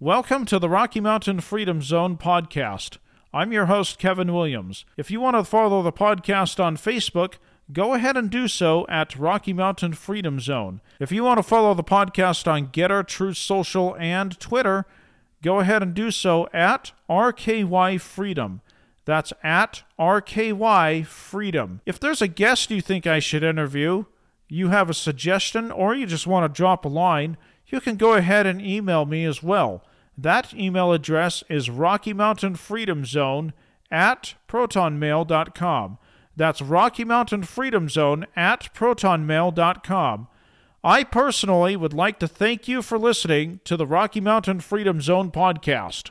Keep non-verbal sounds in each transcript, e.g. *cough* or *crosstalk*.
Welcome to the Rocky Mountain Freedom Zone podcast. I'm your host, Kevin Williams. If you want to follow the podcast on Facebook, go ahead and do so at Rocky Mountain Freedom Zone. If you want to follow the podcast on Gettr, Truth Social, and Twitter, go ahead and do so at RKY Freedom. That's at RKY Freedom. If there's a guest you think I should interview, you have a suggestion, or you just want to drop a line, you can go ahead and email me as well. That email address is Rocky Mountain Freedom Zone at protonmail.com. That's Rocky Mountain Freedom Zone at protonmail.com. I personally would like to thank you for listening to the Rocky Mountain Freedom Zone podcast.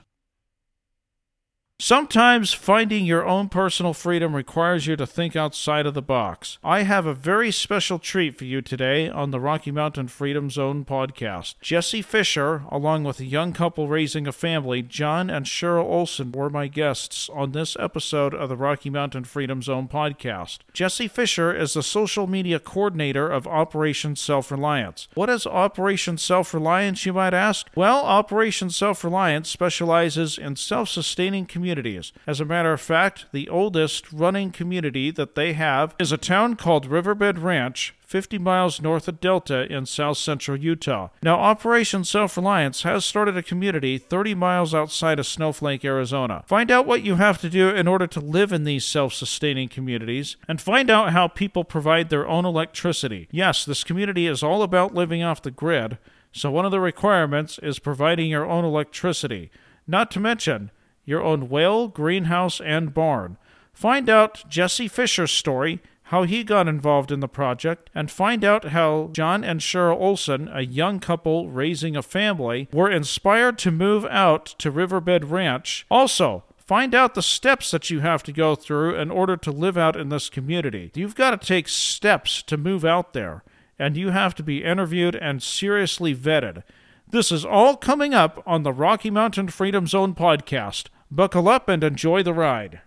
Sometimes finding your own personal freedom requires you to think outside of the box. I have a very special treat for you today on the Rocky Mountain Freedom Zone podcast. Jesse Fisher, along with a young couple raising a family, Jon and Cheryl Olson, were my guests on this episode of the Rocky Mountain Freedom Zone podcast. Jesse Fisher is the social media coordinator of Operation Self Reliance. What is Operation Self Reliance, you might ask? Well, Operation Self Reliance specializes in self sustaining communities communities. As a matter of fact, the oldest running community that they have is a town called Riverbed Ranch, 50 miles north of Delta in south central Utah. Now, Operation Self Reliance has started a community 30 miles outside of Snowflake, Arizona. Find out what you have to do in order to live in these self sustaining communities and find out how people provide their own electricity. Yes, this community is all about living off the grid, so one of the requirements is providing your own electricity. Not to mention, your own well, greenhouse, and barn. Find out Jesse Fisher's story, how he got involved in the project, and find out how Jon and Cheryl Olson, a young couple raising a family, were inspired to move out to Riverbed Ranch. Also, Find out the steps that you have to go through in order to live out in this community. You've got to take steps to move out there, and you have to be interviewed and seriously vetted. This is all coming up on the Rocky Mountain Freedom Zone podcast. Buckle up and enjoy the ride.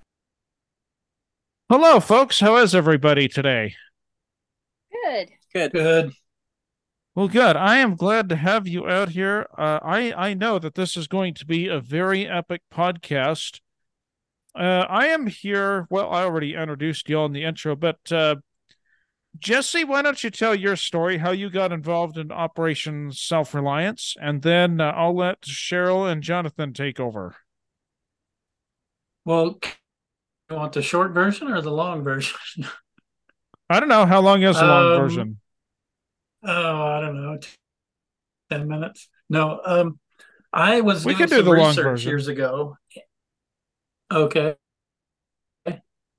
Hello, folks. How is everybody today? Good. Good. Good. Well, good. I am glad to have you out here. Uh, I I know that this is going to be a very epic podcast. Uh, I am here. Well, I already introduced you all in the intro, but uh, Jesse, why don't you tell your story, how you got involved in Operation Self Reliance, and then uh, I'll let Cheryl and Jonathan take over. Well, you want the short version or the long version? I don't know. How long is the long um, version? Oh, I don't know. 10 minutes. No, um, I was we doing do the long version. years ago. Okay.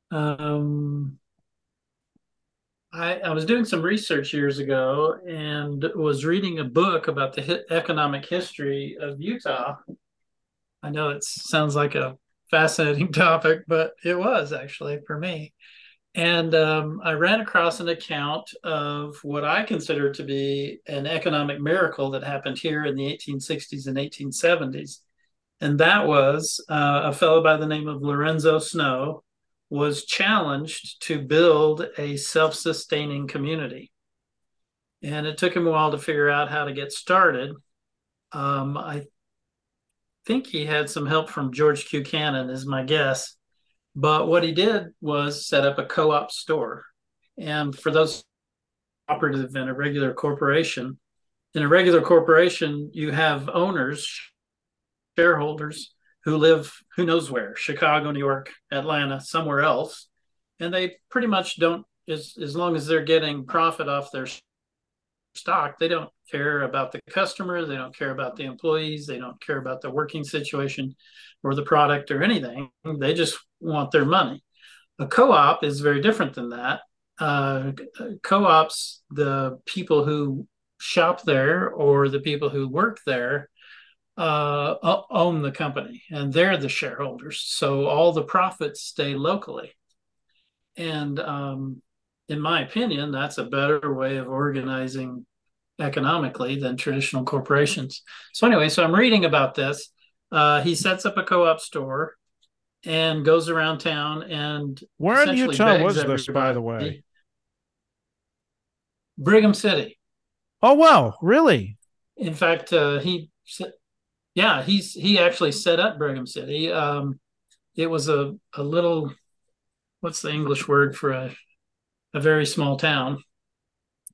Um, I, I was doing some research years ago and was reading a book about the hi- economic history of Utah. I know it sounds like a fascinating *laughs* topic, but it was actually for me. And um, I ran across an account of what I consider to be an economic miracle that happened here in the 1860s and 1870s. And that was uh, a fellow by the name of Lorenzo Snow was challenged to build a self sustaining community. And it took him a while to figure out how to get started. Um, I think he had some help from George Buchanan, is my guess. But what he did was set up a co op store. And for those operative in a regular corporation, in a regular corporation, you have owners, shareholders who live who knows where Chicago, New York, Atlanta, somewhere else. And they pretty much don't, as, as long as they're getting profit off their stock, they don't care about the customer, they don't care about the employees, they don't care about the working situation or the product or anything. They just want their money. A co op is very different than that. Uh, co ops, the people who shop there or the people who work there uh, own the company and they're the shareholders. So all the profits stay locally. And um, in my opinion, that's a better way of organizing economically than traditional corporations. So anyway, so I'm reading about this. Uh, he sets up a co-op store and goes around town and where in Utah was this, by the way? Brigham City. Oh wow, really? In fact, uh, he Yeah, he's he actually set up Brigham City. Um, it was a a little what's the English word for a a very small town.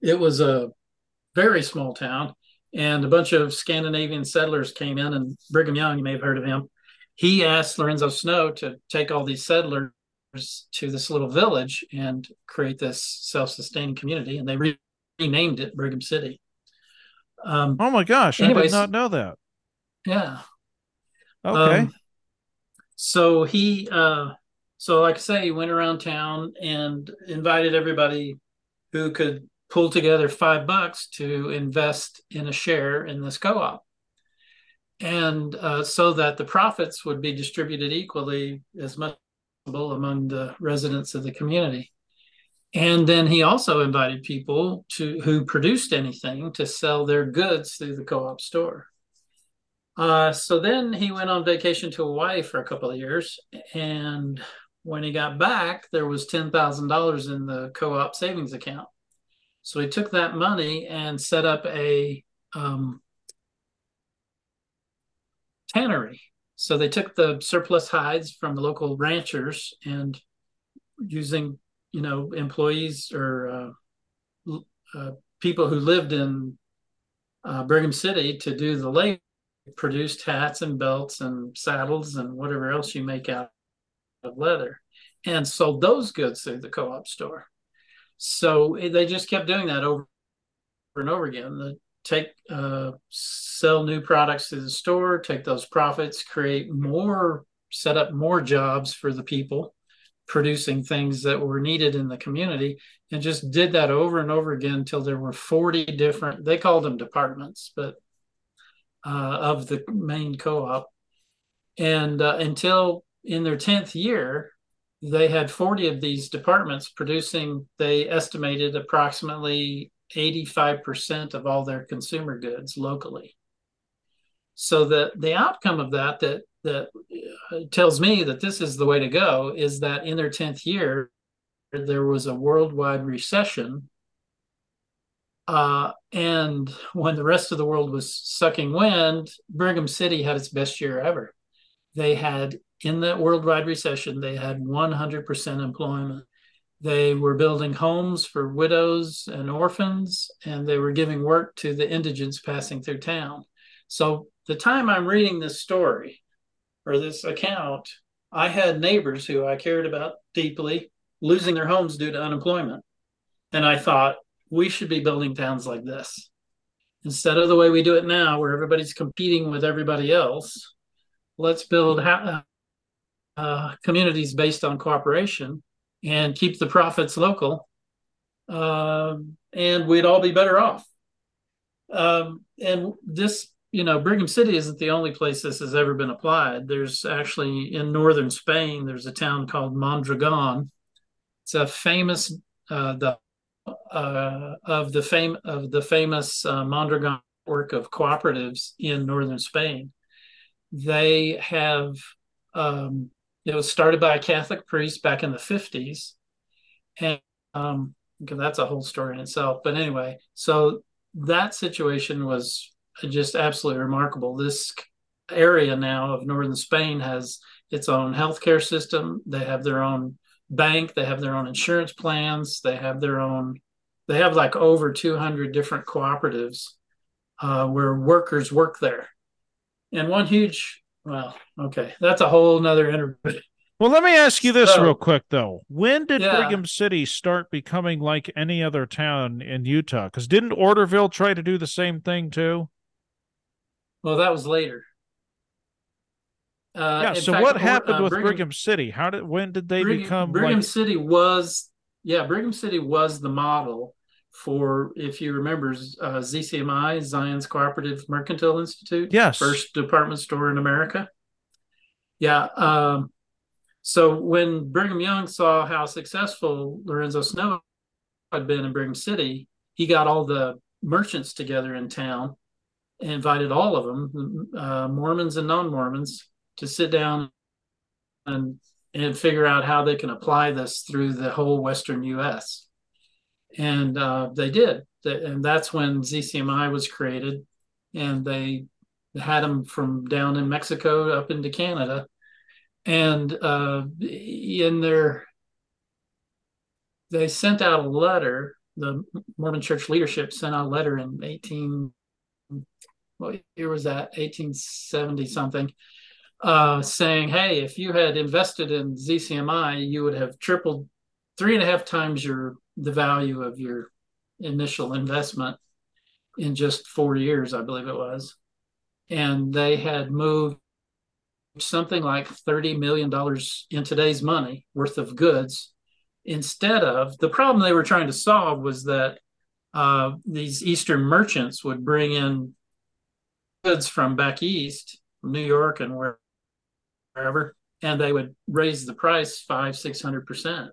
It was a very small town, and a bunch of Scandinavian settlers came in. And Brigham Young, you may have heard of him. He asked Lorenzo Snow to take all these settlers to this little village and create this self-sustaining community, and they re- renamed it Brigham City. Um, oh my gosh! Anyways, I did not know that. Yeah. Okay. Um, so he, uh, so like I say, he went around town and invited everybody who could pull together five bucks to invest in a share in this co-op, and uh, so that the profits would be distributed equally as much among the residents of the community. And then he also invited people to who produced anything to sell their goods through the co-op store. Uh, so then he went on vacation to Hawaii for a couple of years, and when he got back, there was ten thousand dollars in the co-op savings account. So he took that money and set up a um, tannery. So they took the surplus hides from the local ranchers and using you know employees or uh, uh, people who lived in uh, Brigham City to do the labor produced hats and belts and saddles and whatever else you make out of leather. And sold those goods through the co-op store. So they just kept doing that over and over again. The take uh, sell new products to the store take those profits create more set up more jobs for the people producing things that were needed in the community and just did that over and over again until there were 40 different they called them departments but uh, of the main co-op. And uh, until in their 10th year they had 40 of these departments producing they estimated approximately 85% of all their consumer goods locally. So the the outcome of that that that uh, tells me that this is the way to go is that in their 10th year there was a worldwide recession uh, and when the rest of the world was sucking wind brigham city had its best year ever. They had in that worldwide recession they had 100% employment they were building homes for widows and orphans and they were giving work to the indigents passing through town so the time i'm reading this story or this account, I had neighbors who I cared about deeply losing their homes due to unemployment. And I thought, we should be building towns like this. Instead of the way we do it now, where everybody's competing with everybody else, let's build ha- uh, communities based on cooperation and keep the profits local. Uh, and we'd all be better off. Um, and this you know, Brigham City isn't the only place this has ever been applied. There's actually in northern Spain, there's a town called Mondragon. It's a famous uh, the uh, of the fame of the famous uh, Mondragon work of cooperatives in northern Spain. They have um, it was started by a Catholic priest back in the 50s, and um, that's a whole story in itself. But anyway, so that situation was just absolutely remarkable. This area now of northern Spain has its own healthcare system. They have their own bank. They have their own insurance plans. They have their own. They have like over 200 different cooperatives uh, where workers work there, and one huge. Well, okay, that's a whole nother interview. Well, let me ask you this so, real quick, though. When did yeah. Brigham City start becoming like any other town in Utah? Because didn't Orderville try to do the same thing too? Well, that was later. Uh, yeah. So fact, what happened uh, with Brigham, Brigham, City? How did when did they Brigham, become? Brigham like... City was yeah. Brigham City was the model for if you remember uh, ZCMI Zion's Cooperative Mercantile Institute. Yes. First department store in America. Yeah. Um, so when Brigham Young saw how successful Lorenzo Snow had been in Brigham City, he got all the merchants together in town and invited all of them, uh, Mormons and non-Mormons, to sit down and and figure out how they can apply this through the whole Western U.S. And uh, they did, and that's when ZCMI was created, and they had them from down in Mexico up into Canada, and uh, in their they sent out a letter. The Mormon Church leadership sent out a letter in eighteen. What year was that? Eighteen seventy something. Uh, saying, "Hey, if you had invested in ZCMI, you would have tripled, three and a half times your the value of your initial investment in just four years, I believe it was." And they had moved something like $30 million in today's money worth of goods instead of the problem they were trying to solve was that uh, these Eastern merchants would bring in goods from back east, from New York and wherever, and they would raise the price five, six hundred percent.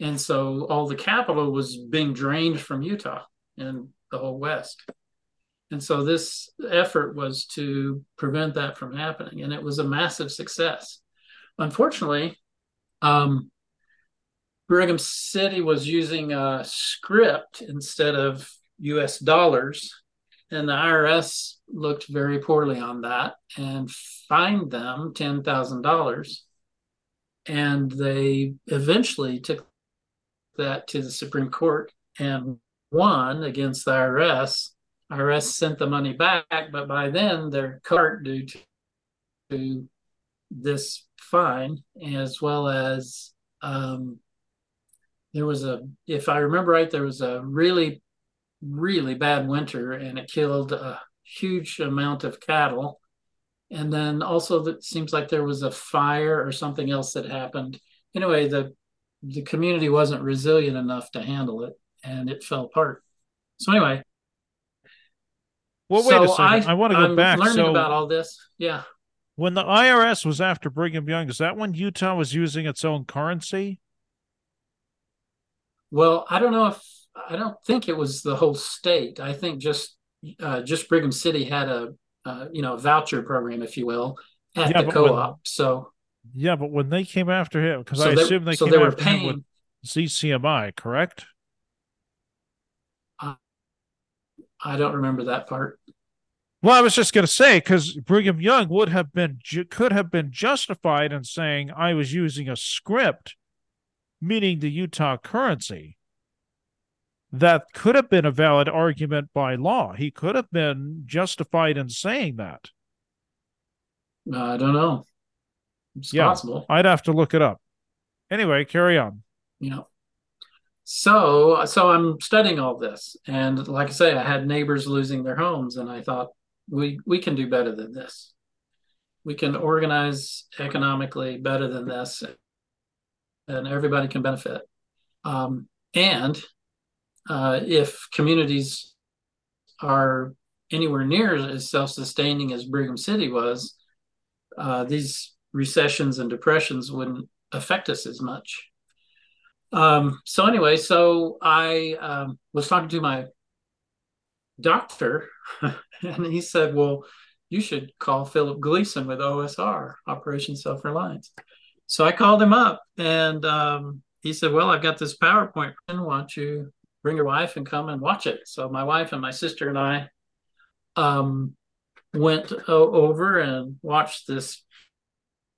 And so all the capital was being drained from Utah and the whole West. And so this effort was to prevent that from happening, and it was a massive success. Unfortunately, um, Brigham City was using a script instead of US dollars, and the IRS looked very poorly on that and fined them $10,000. And they eventually took that to the Supreme Court and won against the IRS. IRS sent the money back, but by then their cart due to, to this fine, as well as um, there was a, if I remember right, there was a really, really bad winter and it killed a huge amount of cattle. And then also, it seems like there was a fire or something else that happened. Anyway, the the community wasn't resilient enough to handle it, and it fell apart. So anyway, well, wait so a second. I, I want to go I'm back. Learning so, about all this, yeah. When the IRS was after Brigham Young, is that when Utah was using its own currency? Well, I don't know if I don't think it was the whole state. I think just uh, just Brigham City had a uh, you know voucher program, if you will, at yeah, the co-op. When, so yeah, but when they came after him, because so I assume they so came they were paying with ZCMI, correct? Uh, I don't remember that part. Well, I was just going to say because Brigham Young would have been could have been justified in saying I was using a script meaning the Utah currency, that could have been a valid argument by law. He could have been justified in saying that. I don't know. It's yeah, possible. I'd have to look it up. Anyway, carry on. Yeah. So, so I'm studying all this, and like I say, I had neighbors losing their homes, and I thought we we can do better than this. We can organize economically better than this, and everybody can benefit. Um, and uh, if communities are anywhere near as self-sustaining as Brigham City was, uh, these recessions and depressions wouldn't affect us as much. Um, so anyway, so I um, was talking to my doctor, *laughs* and he said, "Well, you should call Philip Gleason with OSR, Operation Self Reliance." So I called him up and um, he said, Well, I've got this PowerPoint. And why don't you bring your wife and come and watch it? So my wife and my sister and I um, went over and watched this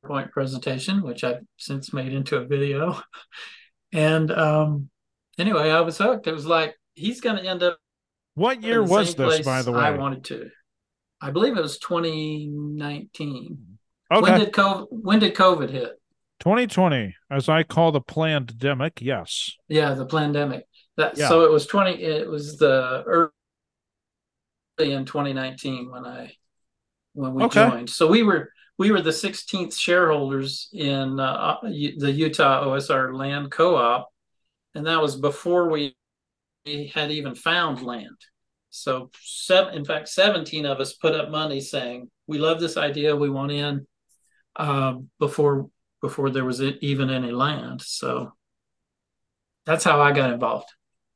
point presentation, which I've since made into a video. *laughs* and um, anyway, I was hooked. It was like he's going to end up. What year was this, by the way? I wanted to. I believe it was 2019. Okay. When did COVID, when did COVID hit? 2020, as I call the pandemic, yes. Yeah, the pandemic. That yeah. so it was 20. It was the early in 2019 when I when we okay. joined. So we were we were the 16th shareholders in uh, the Utah OSR Land Co-op, and that was before we, had even found land. So, seven, in fact, 17 of us put up money saying we love this idea, we want in. Um, before before there was even any land. So that's how I got involved.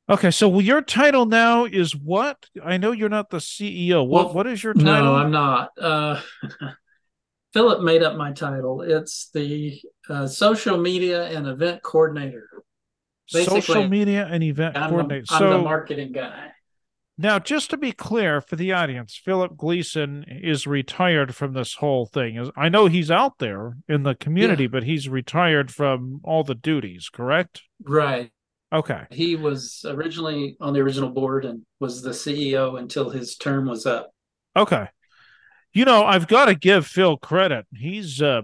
Okay, so your title now is what? I know you're not the CEO. What well, what is your title? No, I'm not. Uh, *laughs* Philip made up my title. It's the uh, social media and event coordinator. Basically, social media and event I'm coordinator. The, I'm so, the marketing guy. Now, just to be clear for the audience, Philip Gleason is retired from this whole thing. I know he's out there in the community, Yeah. but he's retired from all the duties, correct? Right. Okay. He was originally on the original board and was the CEO until his term was up. Okay. You know, I've got to give Phil credit. He's uh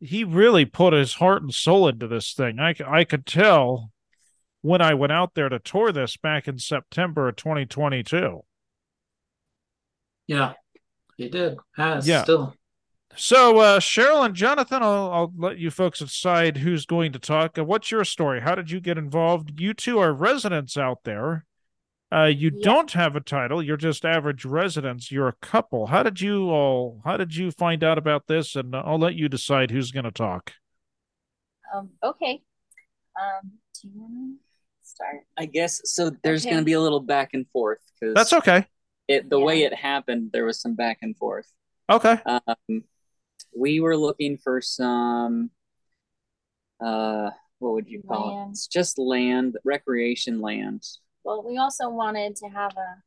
he really put his heart and soul into this thing. I I could tell when I went out there to tour this back in September of 2022. Yeah, he did. Has Yeah. still. So, uh, Cheryl and Jonathan, I'll, I'll let you folks decide who's going to talk. Uh, what's your story? How did you get involved? You two are residents out there. Uh, you Yeah. don't have a title. You're just average residents. You're a couple. How did you all? How did you find out about this? And I'll let you decide who's going to talk. Um, okay. Um, do you want to start? I guess so. There's Okay. going to be a little back and forth because That's okay. it the Yeah. way it happened. There was some back and forth. Okay. Um, we were looking for some, uh, what would you call it? It's just land, recreation land. Well, we also wanted to have a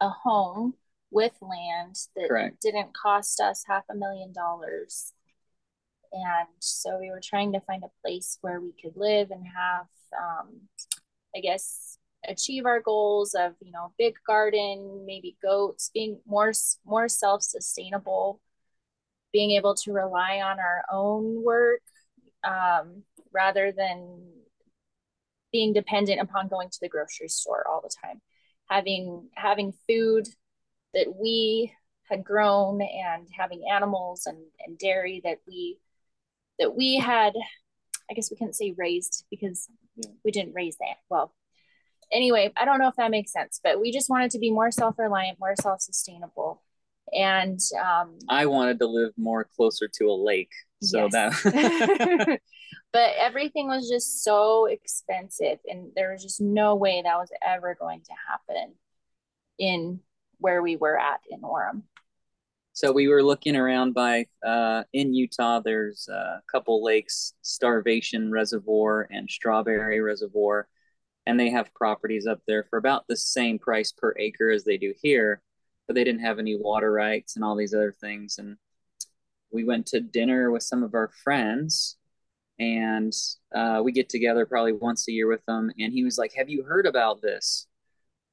a home with land that Correct. didn't cost us half a million dollars. And so we were trying to find a place where we could live and have, um, I guess, achieve our goals of, you know, big garden, maybe goats, being more more self-sustainable, being able to rely on our own work um, rather than being dependent upon going to the grocery store all the time. Having having food that we had grown and having animals and, and dairy that we that we had i guess we couldn't say raised because we didn't raise that well. Anyway i don't know if that makes sense but we just wanted to be more self-reliant more self-sustainable. And um, I wanted to live more closer to a lake, so Yes. that *laughs* *laughs* but everything was just so expensive and there was just no way that was ever going to happen in where we were at in Orem. So we were looking around by uh, in Utah. There's a couple lakes, Starvation Reservoir and Strawberry Reservoir, and they have properties up there for about the same price per acre as they do here, but they didn't have any water rights and all these other things. And we went to dinner with some of our friends, and uh, we get together probably once a year with them. And he was like, "Have you heard about this?"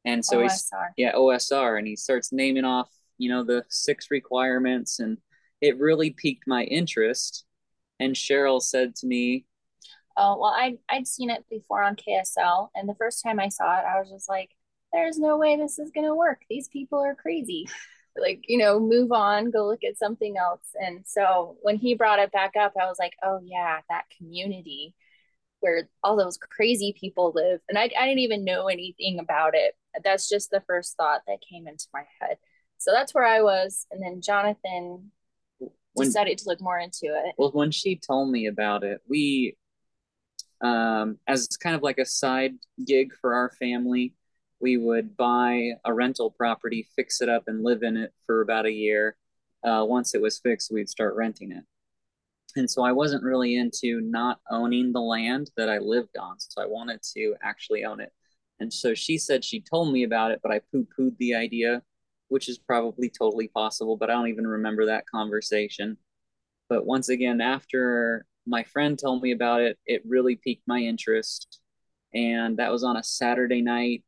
And so he's yeah OSR and he starts naming off you know the six requirements and it really piqued my interest and Cheryl said to me Oh, well, I'd, I'd seen it before on KSL. And the first time I saw it, I was just like, there's no way this is going to work. These people are crazy. Like, you know, move on, go look at something else. And so when he brought it back up, I was like, oh, yeah, that community where all those crazy people live. And I, I didn't even know anything about it. That's just the first thought that came into my head. So that's where I was. And then Jonathan when decided to look more into it. well when she told me about it we um as kind of like a side gig for our family we would buy a rental property fix it up and live in it for about a year. Uh, once it was fixed we'd start renting it. And so i wasn't really into not owning the land that i lived on so i wanted to actually own it. And so she said she told me about it but i poo-pooed the idea which is probably totally possible but i don't even remember that conversation. But once again after my friend told me about it it really piqued my interest. And that was on a saturday night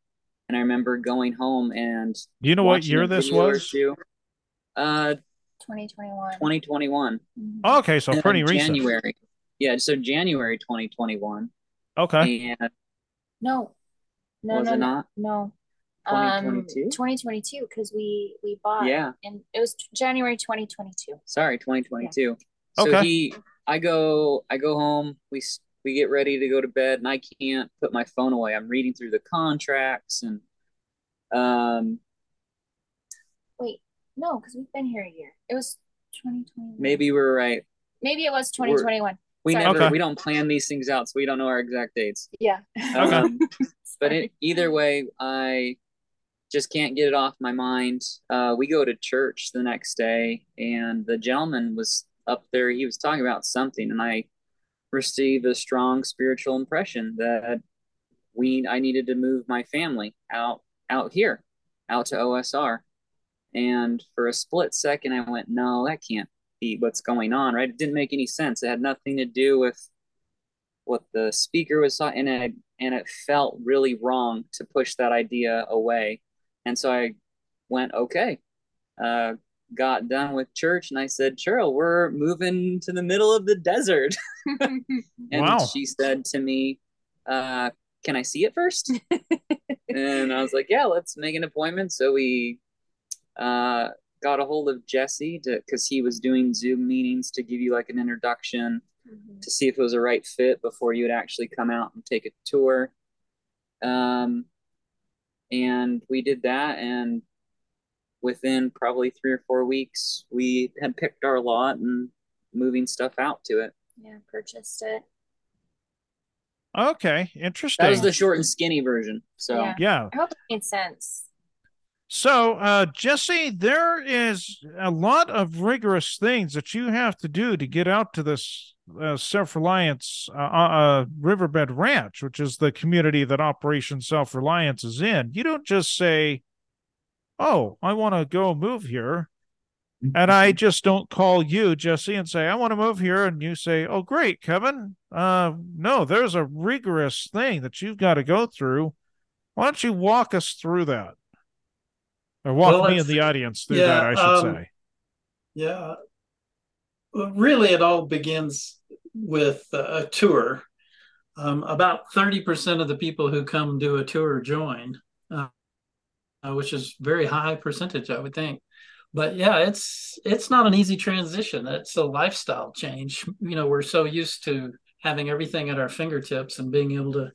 and i remember going home and Do you know what year this was? two. uh 2021. 2021 Mhm. Okay, so And pretty then recent. january yeah so january 2021 Okay. and No, no, Was no, it no, not? no. 2022? Um, 2022 because we we bought. yeah and it was January 2022. sorry 2022 so Okay. he i go i go home we s- we get ready to go to bed and i can't put my phone away i'm reading through the contracts and um Wait, no, because we've been here a year. It was 2020. maybe we're right maybe it was 2021. we Sorry. never Okay. we don't plan these things out so we don't know our exact dates Yeah. Okay. um, *laughs* but it, either way i just can't get it off my mind uh, we go to church the next day and the gentleman was up there he was talking about something and i received a strong spiritual impression that we i needed to move my family out out here out to OSR. And for a split second, I went, no, that can't be what's going on, right? It didn't make any sense. It had nothing to do with what the speaker was saying, and it, and it felt really wrong to push that idea away. And so I went, okay, uh, got done with church, and I said, Cheryl, we're moving to the middle of the desert. *laughs* and Wow. she said to me, uh, can I see it first? *laughs* and I was like, yeah, let's make an appointment. So we uh, got a hold of Jesse because he was doing Zoom meetings to give you like an introduction Mhm. to see if it was a right fit before you would actually come out and take a tour. Um, and we did that, and within probably three or four weeks, we had picked our lot and moving stuff out to it. Yeah, purchased it. Okay, interesting. That was the short and skinny version. So Yeah. yeah. I hope it made sense. So, uh, Jesse, there is a lot of rigorous things that you have to do to get out to this uh, Self Reliance uh, uh, Riverbed Ranch, which is the community that Operation Self Reliance is in. You don't just say, "Oh, I want to go move here," and I just don't call you, Jesse, and say, "I want to move here," and you say, "Oh, great, Kevin." Uh, no, there's a rigorous thing that you've got to go through. Why don't you walk us through that? Or walk Well, me in the audience through yeah, that, I should um, say. Yeah. Really, it all begins with a tour. Um, about 30% of the people who come do a tour join, uh, which is very high percentage, I would think. But yeah, it's it's not an easy transition. It's a lifestyle change. You know, we're so used to having everything at our fingertips and being able to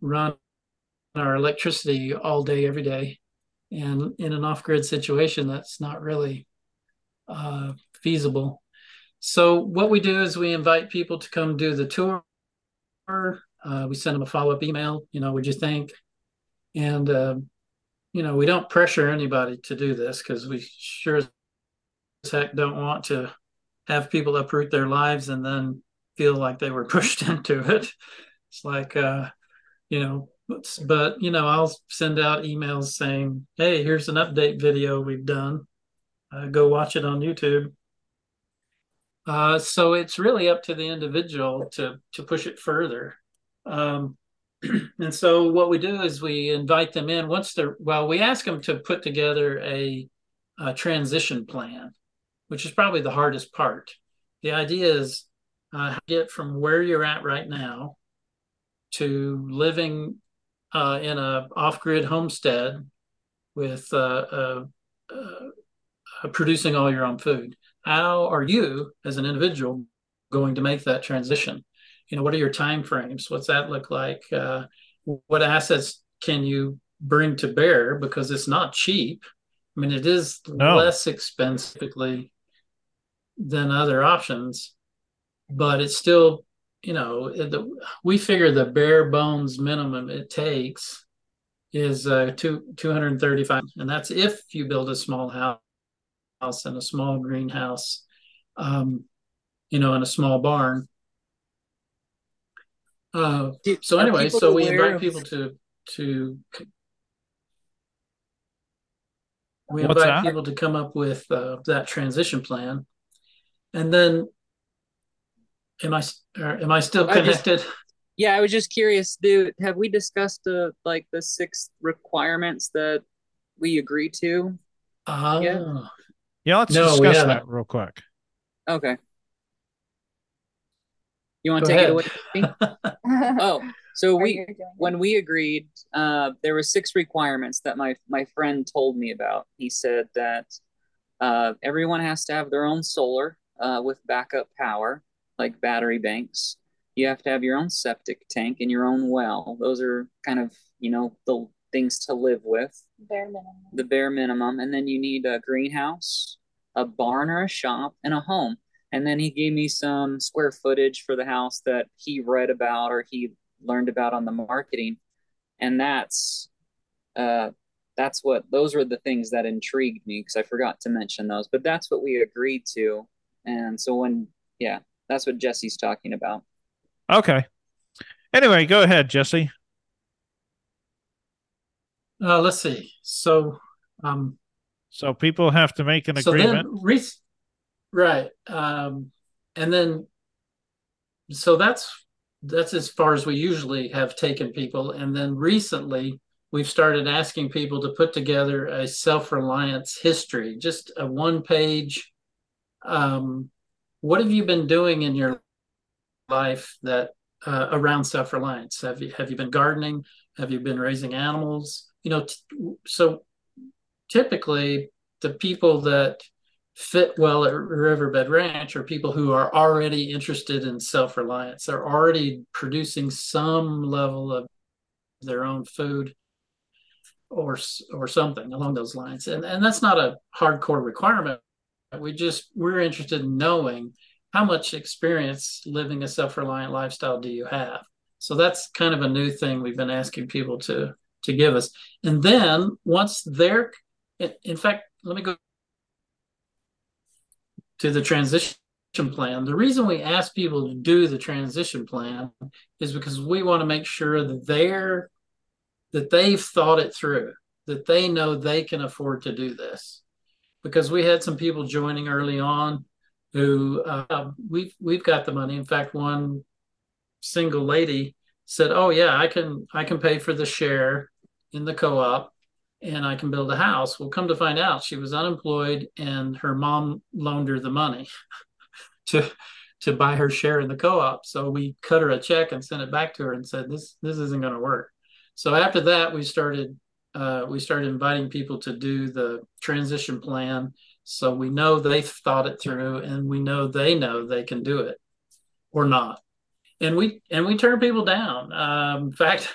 run our electricity all day, every day. And in an off-grid situation, that's not really uh, feasible. So what we do is we invite people to come do the tour. Uh, we send them a follow-up email. You know, what'd you think? And uh, you know, we don't pressure anybody to do this because we sure as heck don't want to have people uproot their lives and then feel like they were *laughs* pushed into it. It's like, uh, you know, but, you know, I'll send out emails saying, "Hey, here's an update video we've done. Uh, go watch it on YouTube." Uh, so it's really up to the individual to to push it further. Um, *clears throat* and so what we do is we invite them in once they're well, we ask them to put together a, a transition plan, which is probably the hardest part. The idea is uh, get from where you're at right now to living uh, in a off-grid homestead with uh, producing all your own food. How are you, as an individual, going to make that transition? You know, what are your time frames? What's that look like? Uh, what assets can you bring to bear? Because it's not cheap. I mean, it is No. less expensively than other options, but it's still, you know, it- the, we figure the bare bones minimum it takes is uh, two two hundred thirty five, and that's if you build a small house house and a small greenhouse, um, you know, in a small barn. Uh, Do- so anyway, so we invite of- people to to we What's invite that? people to come up with uh, that transition plan, and then am I s- or am I still I just- connected? *laughs* Yeah, I was just curious, dude. Have we discussed uh, like the six requirements that we agree to? Ah, Yeah. Yeah, let's No, discuss that real quick. Okay. You want to take it away? *laughs* Oh, so we you're doing it. when we agreed, uh, there were six requirements that my my friend told me about. He said that uh, everyone has to have their own solar uh, with backup power, like battery banks. You have to have your own septic tank and your own well. Those are kind of you know the things to live with, bare minimum. the bare minimum. And then you need a greenhouse, a barn or a shop, and a home. And then he gave me some square footage for the house that he read about or he learned about on the marketing. And that's uh that's what those were the things that intrigued me because I forgot to mention those. But that's what we agreed to. And so when yeah, that's what Jesse's talking about. Okay. Anyway, go ahead, Jesse. Uh, let's see. So Um, so people have to make an so agreement. then, re- right, um, and then so that's that's as far as we usually have taken people, and then recently we've started asking people to put together a self-reliance history, just a one-page. Um, what have you been doing in your life that uh, around self-reliance? Have you have you been gardening? Have you been raising animals? You know, t- so typically the people that fit well at Riverbed Ranch are people who are already interested in self-reliance. They're already producing some level of their own food or or something along those lines. And and that's not a hardcore requirement. We just we're interested in knowing how much experience living a self-reliant lifestyle do you have. So that's kind of a new thing we've been asking people to to give us. And then once they're in fact, let me go to the transition plan. The reason we ask people to do the transition plan is because we want to make sure that they're that they've thought it through, that they know they can afford to do this. Because we had some people joining early on who uh, we've we've got the money. In fact, one single lady said, "Oh yeah, I can I can pay for the share in the co-op and I can build a house. Well, come to find out, she was unemployed and her mom loaned her the money *laughs* to to buy her share in the co-op. So we cut her a check and sent it back to her and said, "This this isn't going to work." So after that, we started uh, we started inviting people to do the transition plan. So we know they've thought it through, and we know they know they can do it or not. And we and we turn people down. Um, in fact,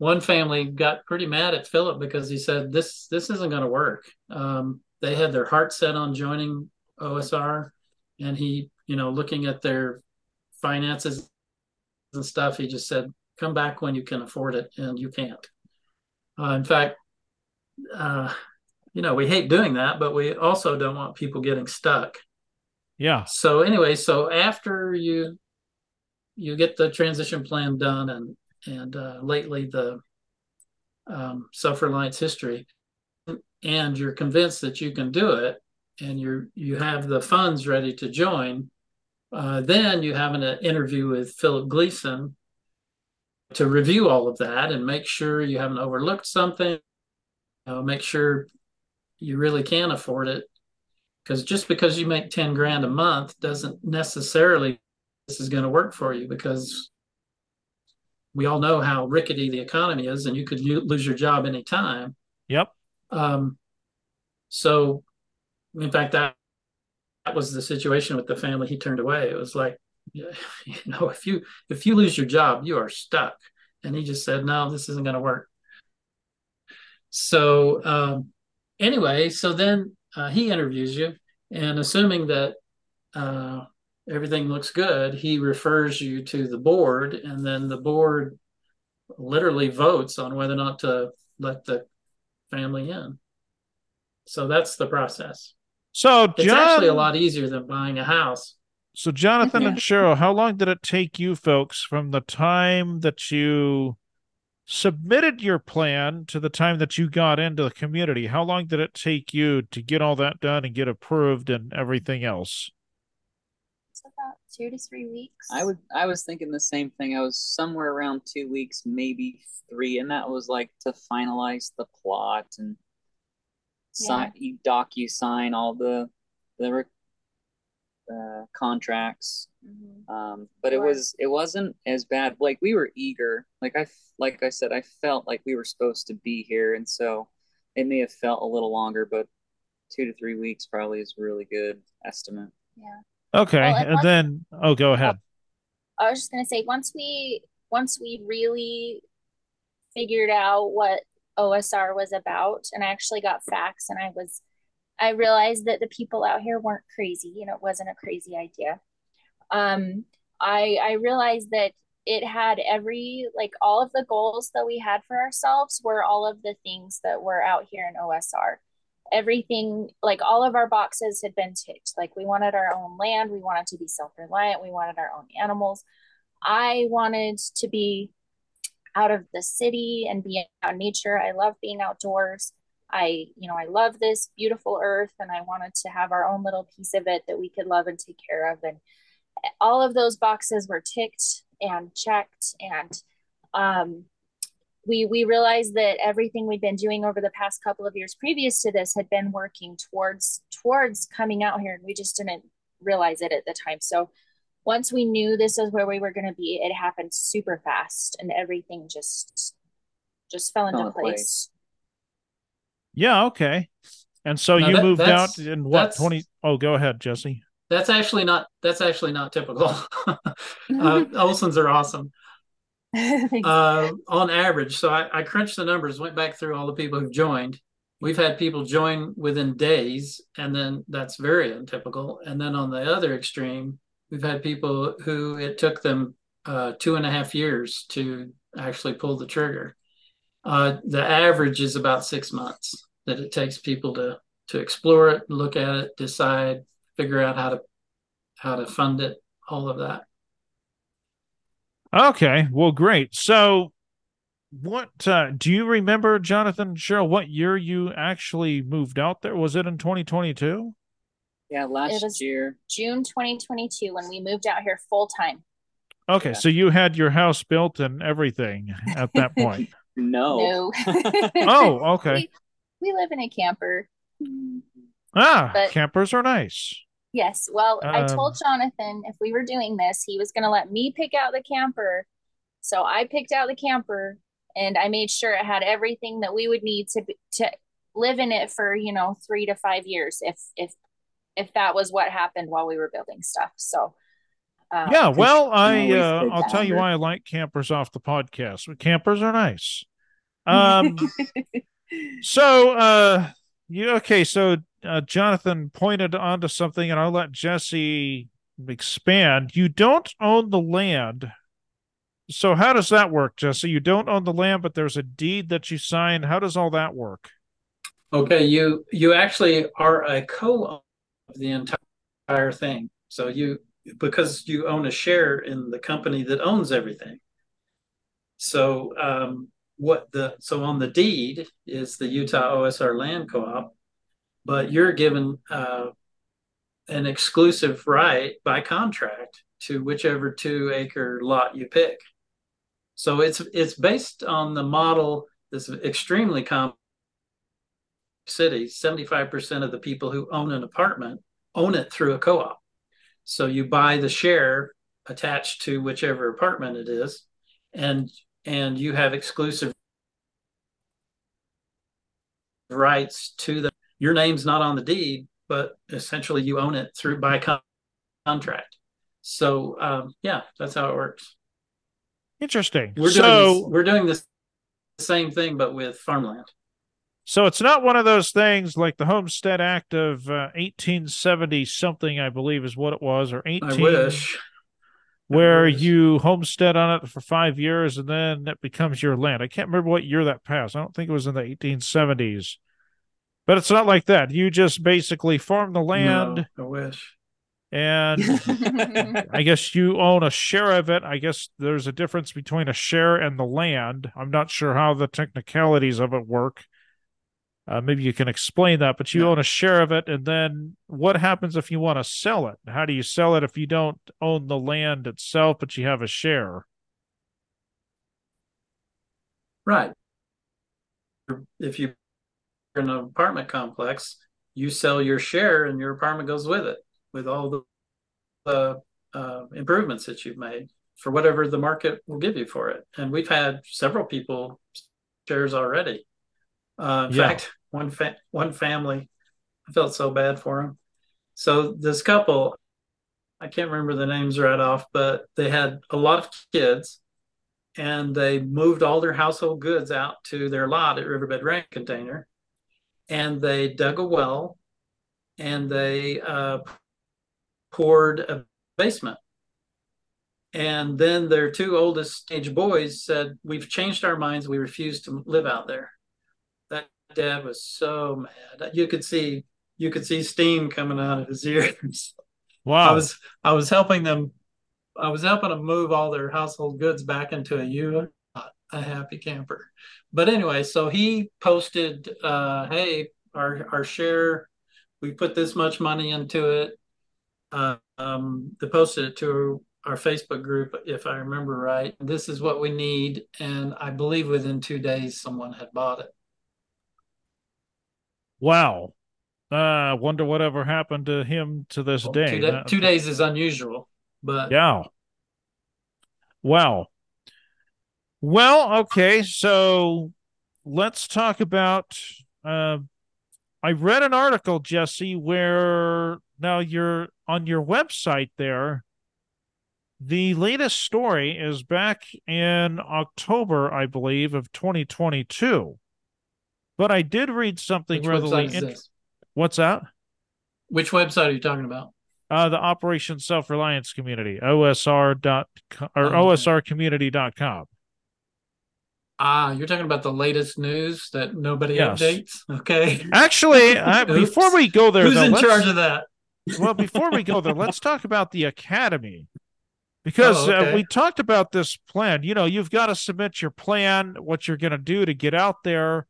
one family got pretty mad at Philip because he said this this isn't going to work. Um, they had their heart set on joining OSR, and he, you know, looking at their finances and stuff, he just said, "Come back when you can afford it," and you can't. Uh, in fact, uh, you know, we hate doing that, but we also don't want people getting stuck. Yeah. So anyway, so after you you get the transition plan done and and uh, lately the um, self-reliance history. And you're convinced that you can do it and you're you have the funds ready to join uh, then you have an interview with philip gleason to review all of that and make sure you haven't overlooked something. Make sure you really can afford it because just because you make 10 grand a month doesn't necessarily this is going to work for you because we all know how rickety the economy is, and you could lose your job anytime. Yep. Um, so, in fact, that that was the situation with the family he turned away. It was like, *laughs* you know, if you if you lose your job, you are stuck. And he just said, no, this isn't going to work. So, um, anyway, so then uh, he interviews you, and assuming that uh, everything looks good, he refers you to the board, and then the board literally votes on whether or not to let the family in. So that's the process. So Jon, it's actually a lot easier than buying a house. So Jonathan and *laughs* Cheryl, how long did it take you folks from the time that you submitted your plan to the time that you got into the community? How long did it take you to get all that done and get approved and everything else? About two to three weeks. I would I was thinking the same thing. I was somewhere around two weeks, maybe three, and that was like to finalize the plot and sign yeah. you DocuSign all the the uh, contracts. Mm-hmm. Um, but sure. it was it wasn't as bad. Like we were eager. Like I like I said, I felt like we were supposed to be here, and so it may have felt a little longer, but two to three weeks probably is a really good estimate. Yeah. Okay, well, and, and then oh, go ahead. I was just gonna say once we once we really figured out what OSR was about, and I actually got facts, and I was I realized that the people out here weren't crazy. and it wasn't a crazy idea. Um, I I realized that it had every like all of the goals that we had for ourselves were all of the things that were out here in OSR everything like all of our boxes had been ticked. Like we wanted our own land. We wanted to be self-reliant. We wanted our own animals. I wanted to be out of the city and be out in nature. I love being outdoors. I, you know, I love this beautiful earth and I wanted to have our own little piece of it that we could love and take care of. And all of those boxes were ticked and checked. And um, we, we realized that everything we'd been doing over the past couple of years previous to this had been working towards, towards coming out here. And we just didn't realize it at the time. So once we knew this was where we were going to be, it happened super fast and everything just, just fell into place. place. Yeah. Okay. And so now you that, moved out in what twenty? Oh, go ahead, Jesse. That's actually not. That's actually not typical. *laughs* uh, *laughs* Olsons are awesome. *laughs* uh, on average, so I, I crunched the numbers, went back through all the people who've joined. We've had people join within days, and then that's very untypical. And then on the other extreme, we've had people who it took them uh, two and a half years to actually pull the trigger. Uh, the average is about six months that it takes people to to explore it, look at it, decide, figure out how to how to fund it, all of that. Okay, well, great. So, what uh, do you remember, Jonathan Cheryl? What year you actually moved out there? Was it in 2022? Yeah, last year, June 2022, when we moved out here full time. Okay, yeah. so you had your house built and everything at that point. *laughs* No. No. *laughs* oh, okay. We, we, live in a camper. Ah, but, campers are nice. Yes. Well, um, I told Jonathan if we were doing this, he was going to let me pick out the camper. So I picked out the camper and I made sure it had everything that we would need to to live in it for, you know, 3 to 5 years if if if that was what happened while we were building stuff. So uh, yeah, well, I uh, I'll tell you why I like campers off the podcast. Campers are nice. Um, *laughs* so uh, you okay? So uh, Jonathan pointed onto something, and I'll let Jesse expand. You don't own the land. So how does that work, Jesse? You don't own the land, but there's a deed that you sign. How does all that work? Okay, you you actually are a co of the entire thing. So you because you own a share in the company that owns everything. So um, what the so on the deed is the Utah OSR Land Co-op, but you're given uh, an exclusive right by contract to whichever two acre lot you pick. So it's it's based on the model that's extremely common cities. Seventy five percent of the people who own an apartment own it through a co-op. So you buy the share attached to whichever apartment it is, and and you have exclusive rights to the your name's not on the deed, but essentially you own it through by con- contract. So um, yeah, that's how it works. Interesting. We're so, doing this, we're doing this same thing, but with farmland. So it's not one of those things like the Homestead Act of uh, 1870 something, I believe, is what it was, or 18. 18- I wish. Where you homestead on it for five years and then it becomes your land. I can't remember what year that passed. I don't think it was in the 1870s. But it's not like that. You just basically farm the land. No, I wish. And *laughs* I guess you own a share of it. I guess there's a difference between a share and the land. I'm not sure how the technicalities of it work. Uh, maybe you can explain that, but you yeah. own a share of it. And then what happens if you want to sell it? How do you sell it if you don't own the land itself, but you have a share? Right. If you in an apartment complex, you sell your share and your apartment goes with it, with all the uh, uh, improvements that you've made for whatever the market will give you for it. And we've had several people shares already. Uh, in yeah. fact, one fa- one family, I felt so bad for them. So this couple, I can't remember the names right off, but they had a lot of kids, and they moved all their household goods out to their lot at Riverbed Ranch Container, and they dug a well, and they uh, poured a basement. And then their two oldest teenage boys said, "We've changed our minds. We refuse to live out there." That dad was so mad. You could see you could see steam coming out of his ears. *laughs* Wow. I was I was helping them I was helping them move all their household goods back into a unit a happy camper. But anyway, so he posted, uh, "Hey, our our share, we put this much money into it." Uh, um, they posted it to our Facebook group, if I remember right. This is what we need, and I believe within two days, someone had bought it. Wow. Uh, wonder whatever happened to him to this Well, day. Two, da- two days is unusual, but Yeah. Wow. Well, okay, so let's talk about uh I read an article, Jesse, where now you're on your website there. The latest story is back in October, I believe, of 2022. But I did read something which rather in-? What's that? Which website are you talking about? Uh, the Operation Self Reliance Community, OSR dot co- or Oh. OSRcommunity.com. Ah, you're talking about the latest news that nobody Yes. updates. Okay, Actually, *laughs* I, before we go there, who's though, in charge of that? well, before we go there, let's *laughs* talk about the academy because Oh, uh, we talked about this plan. You know, you've got to submit your plan, what you're going to do to get out there,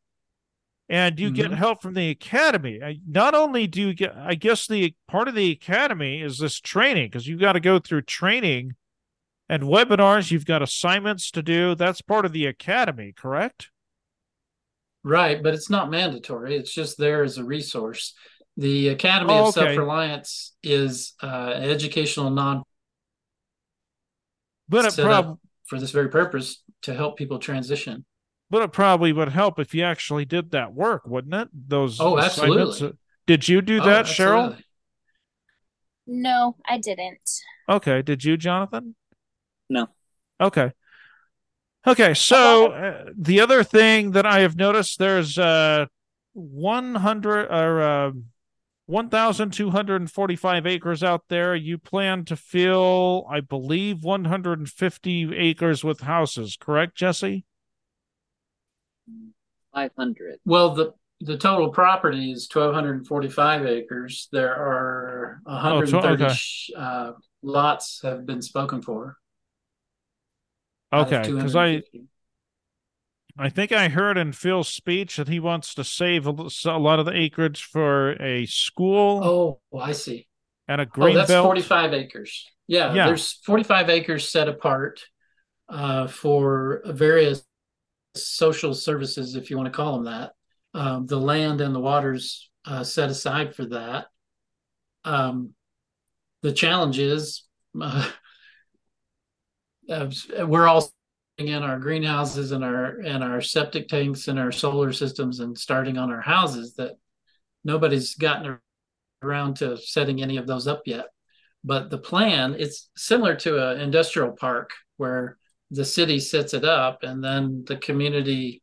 and you get Mhm. help from the academy. Uh, Not only do you get, I guess the part of the academy is this training because you've got to go through training and webinars. You've got assignments to do. That's part of the academy, correct? Right, but it's not mandatory. It's just there as a resource. The Academy Oh, of okay. Self Reliance is uh, an educational non But it set prob- up for this very purpose to help people transition. But it probably would help if you actually did that work, wouldn't it? Those Oh, assignments. absolutely. Did you do Oh, that, Cheryl? No, I didn't. Okay. Did you, Jonathan? No. Okay. Okay. So uh, the other thing that I have noticed, there's uh 100 or uh, 1,245 acres out there. You plan to fill, I believe, 150 acres with houses, correct, Jesse? 500. Well, the the total property is 1,245 acres. There are 130 okay. uh, lots have been spoken for. Okay. Because I, I think I heard in Phil's speech that he wants to save a lot of the acreage for a school Oh, I see. and a Oh, that's belt. 45 acres. Yeah, Yeah. there's 45 acres set apart uh, for various social services, if you want to call them that. Um, the land and the waters uh, set aside for that. Um, the challenge is *laughs* uh, we're all in our greenhouses and our and our septic tanks and our solar systems and starting on our houses that nobody's gotten around to setting any of those up yet. But the plan, it's similar to an industrial park where the city sets it up and then the community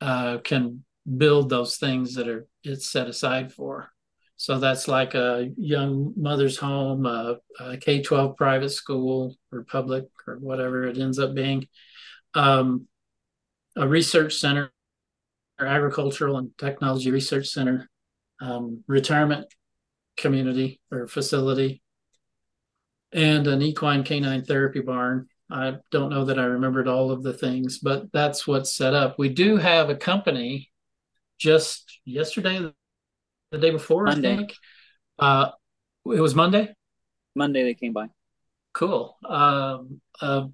uh, can build those things that are it's set aside for. So that's like a young mother's home, a, a K 12 private school or public or whatever it ends up being, um, a research center, or agricultural and technology research center, um, retirement community or facility, and an equine canine therapy barn. I don't know that I remembered all of the things, but that's what's set up. We do have a company just yesterday, the day before, Monday. I think. Uh, it was Monday. Monday they came by. Cool. Um, uh,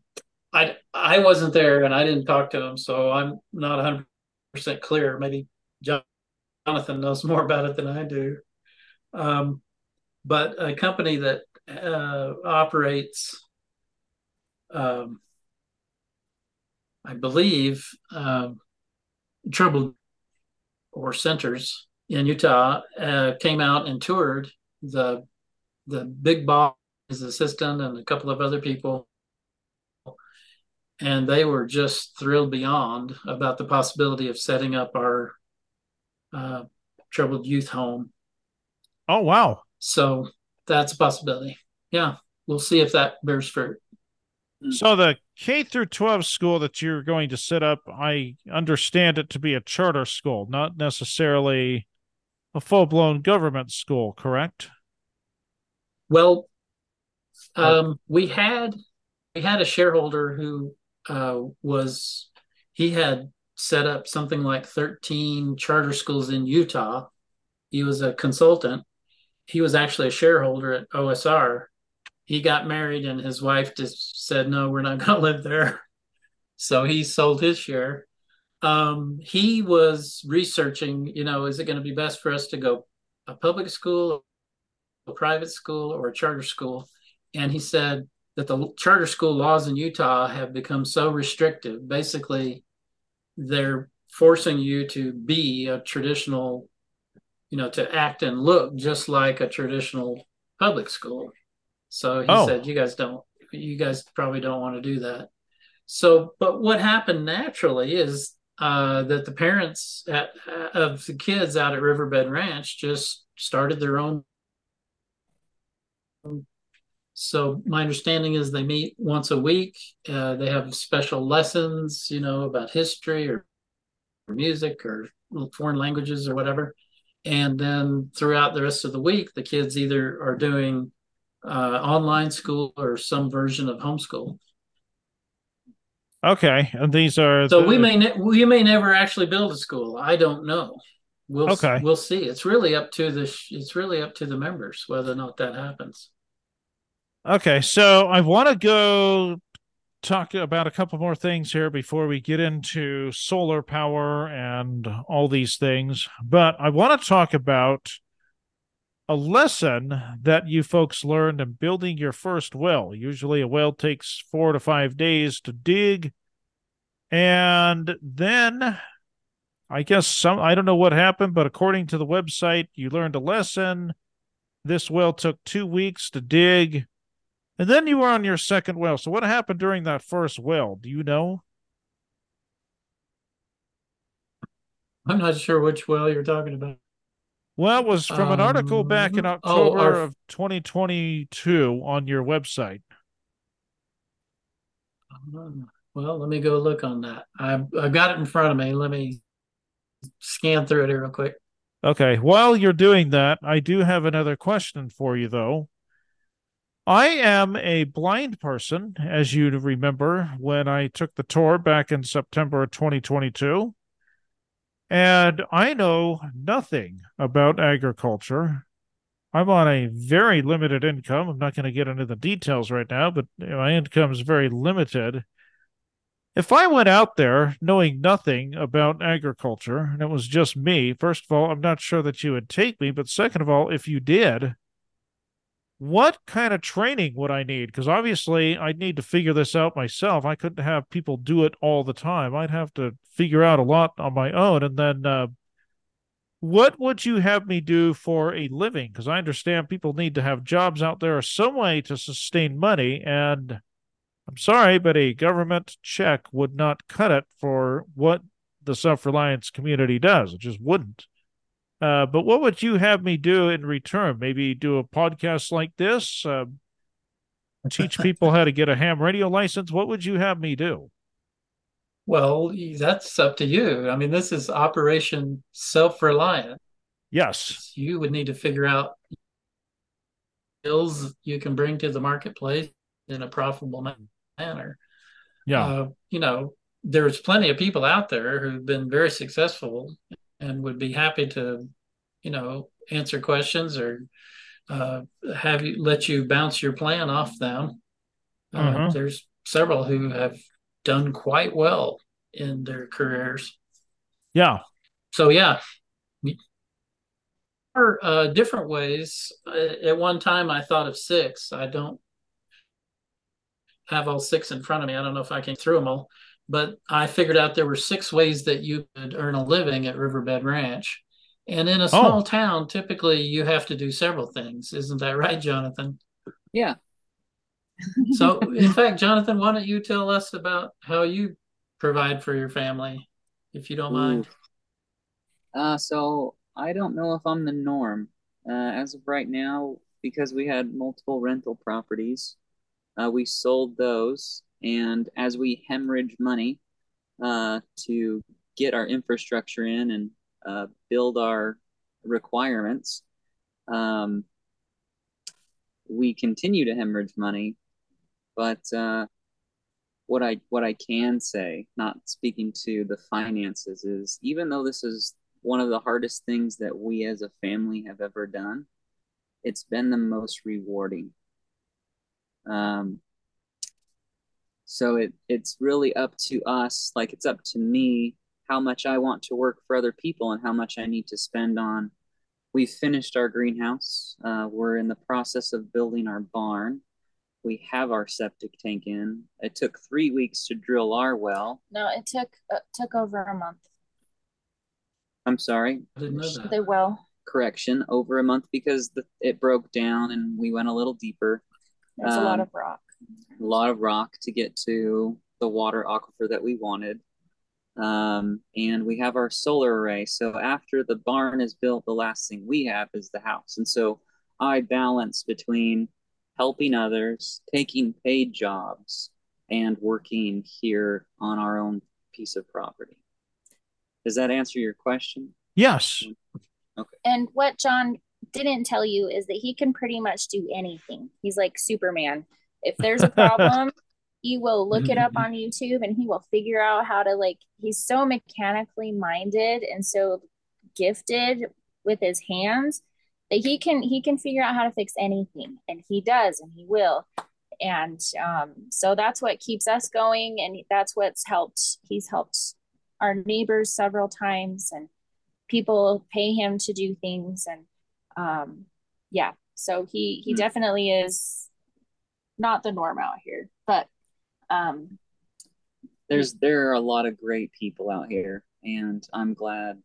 I I wasn't there and I didn't talk to him, so I'm not 100 percent clear. Maybe Jonathan knows *laughs* more about it than I do. Um, but a company that uh, operates, um, I believe, um, troubled or centers in Utah uh, came out and toured the the big boss, his assistant, and a couple of other people, and they were just thrilled beyond about the possibility of setting up our uh, troubled youth home. Oh, wow. So that's a possibility. Yeah, we'll see if that bears fruit. So the K through 12 school that you're going to set up, I understand it to be a charter school, not necessarily a full-blown government school, correct? Well, um, we had we had a shareholder who uh, was he had set up something like 13 charter schools in Utah. He was a consultant. He was actually a shareholder at OSR. He got married, and his wife just said, No, we're not going *laughs* to live there. So he sold his share. Um, he was researching, you know, is it going to be best for us to go a public school, a private school, or a charter school? And he said that the charter school laws in Utah have become so restrictive. Basically, they're forcing you to be a traditional, you know, to act and look just like a traditional public school. So he oh. said, you guys don't, you guys probably don't want to do that. So, but what happened naturally is uh, that the parents at, of the kids out at Riverbed Ranch just started their own. So my understanding is they meet once a week. Uh, they have special lessons, you know, about history or, or music or foreign languages or whatever. And then throughout the rest of the week, the kids either are doing uh, online school or some version of homeschool. Okay, and these are so the... we may ne- we may never actually build a school. I don't know. We'll okay. we'll see. It's really up to the it's really up to the members whether or not that happens. Okay, so I want to go talk about a couple more things here before we get into solar power and all these things, but I want to talk about a lesson that you folks learned in building your first well. Usually, a well takes four to five days to dig. And then I guess some, I don't know what happened, but according to the website, you learned a lesson. This well took two weeks to dig. And then you were on your second well. So, what happened during that first well? Do you know? I'm not sure which well you're talking about. Well, it was from an article back in um, oh, October oh, our... of 2022 on your website. Um, well, let me go look on that. I've, I've got it in front of me. Let me scan through it here real quick. Okay. While you're doing that, I do have another question for you, though. I am a blind person, as you remember when I took the tour back in September of 2022. And I know nothing about agriculture. I'm on a very limited income. I'm not going to get into the details right now, but my income is very limited. If I went out there knowing nothing about agriculture and it was just me, first of all, I'm not sure that you would take me. But second of all, if you did, what kind of training would I need? Because obviously, I'd need to figure this out myself. I couldn't have people do it all the time. I'd have to figure out a lot on my own. And then, uh, what would you have me do for a living? Because I understand people need to have jobs out there some way to sustain money. And I'm sorry, but a government check would not cut it for what the self reliance community does. It just wouldn't. Uh, but what would you have me do in return? Maybe do a podcast like this, uh, teach *laughs* people how to get a ham radio license. What would you have me do? Well, that's up to you. I mean, this is Operation Self Reliant. Yes. You would need to figure out skills you can bring to the marketplace in a profitable manner. Yeah. Uh, you know, there's plenty of people out there who've been very successful and would be happy to, you know, answer questions or uh, have you let you bounce your plan off them. Uh, uh-huh. There's several who have done quite well in their careers. Yeah. So yeah, there are uh, different ways. Uh, at one time, I thought of six. I don't have all six in front of me. I don't know if I can through them all but I figured out there were six ways that you could earn a living at Riverbed Ranch. And in a small oh. town, typically you have to do several things. Isn't that right, Jonathan? Yeah. *laughs* so, in fact, Jonathan, why don't you tell us about how you provide for your family, if you don't Ooh. mind? Uh, so, I don't know if I'm the norm. Uh, as of right now, because we had multiple rental properties, uh, we sold those and as we hemorrhage money uh, to get our infrastructure in and uh, build our requirements, um, we continue to hemorrhage money. But uh, what I what I can say, not speaking to the finances, is even though this is one of the hardest things that we as a family have ever done, it's been the most rewarding. Um, so it it's really up to us, like it's up to me how much I want to work for other people and how much I need to spend on. We've finished our greenhouse. Uh, we're in the process of building our barn. We have our septic tank in. It took three weeks to drill our well. No, it took uh, took over a month. I'm sorry. I didn't know that. The well. Correction, over a month because the, it broke down and we went a little deeper. There's a lot Um, of rock. A lot of rock to get to the water aquifer that we wanted. Um, and we have our solar array. So after the barn is built, the last thing we have is the house. And so I balance between helping others, taking paid jobs, and working here on our own piece of property. Does that answer your question? Yes. Okay. And what Jon didn't tell you is that he can pretty much do anything. He's like Superman. If there's a problem, *laughs* he will look it up on YouTube and he will figure out how to like he's so mechanically minded and so gifted with his hands that he can he can figure out how to fix anything and he does and he will. And um, so that's what keeps us going and that's what's helped he's helped our neighbors several times and people pay him to do things and um yeah so he he Hmm. definitely is not the norm out here but um There's there are a lot of great people out here, and I'm glad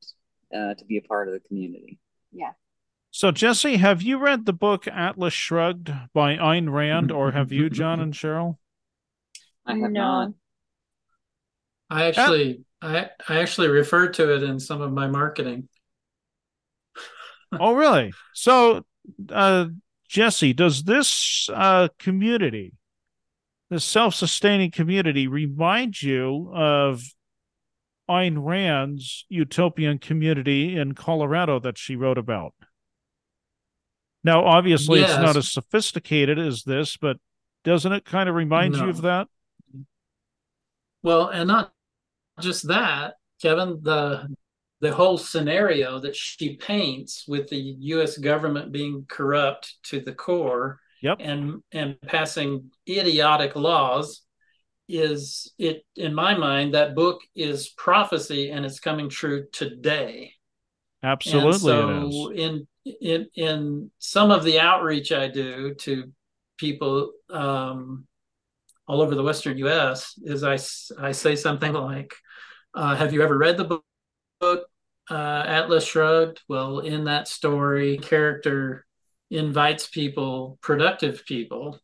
uh, to be a part of the community. yeah So, Jesse, have you read the book Atlas Shrugged by Ayn Rand, or have you, Jon and Cheryl? I have No. not. I actually, I I actually refer to it in some of my marketing. oh, really? So, uh, Jesse, does this uh, community, this self sustaining community, remind you of Ayn Rand's utopian community in Colorado that she wrote about? Now, obviously, it's not as sophisticated as this, but doesn't it kind of remind you of that? Well, and not just that, Kevin, the the whole scenario that she paints with the US government being corrupt to the core Yep. and and passing idiotic laws is it in my mind that book is prophecy and it's coming true today. Absolutely, and so in in in some of the outreach I do to people um, all over the Western U.S. is I I say something like, uh, "Have you ever read the book, book uh, Atlas Shrugged?" Well, in that story, character invites people, productive people,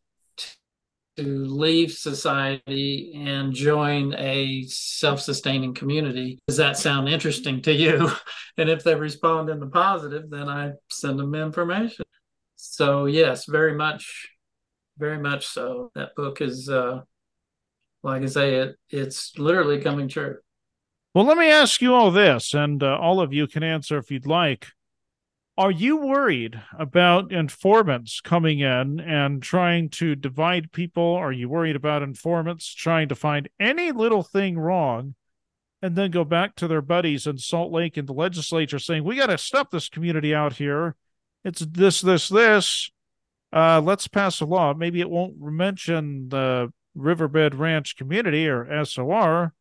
to leave society and join a self-sustaining community. Does that sound interesting to you? *laughs* And if they respond in the positive, then I send them information. So yes, very much, very much so. That book is, uh, like I say, it it's literally coming true. Well, let me ask you all this, and uh, all of you can answer if you'd like. Are you worried about informants coming in and trying to divide people? Are you worried about informants trying to find any little thing wrong and then go back to their buddies in Salt Lake and the legislature saying, we got to stop this community out here? It's this, this, this. Uh, let's pass a law. Maybe it won't mention the Riverbed Ranch community or SOR,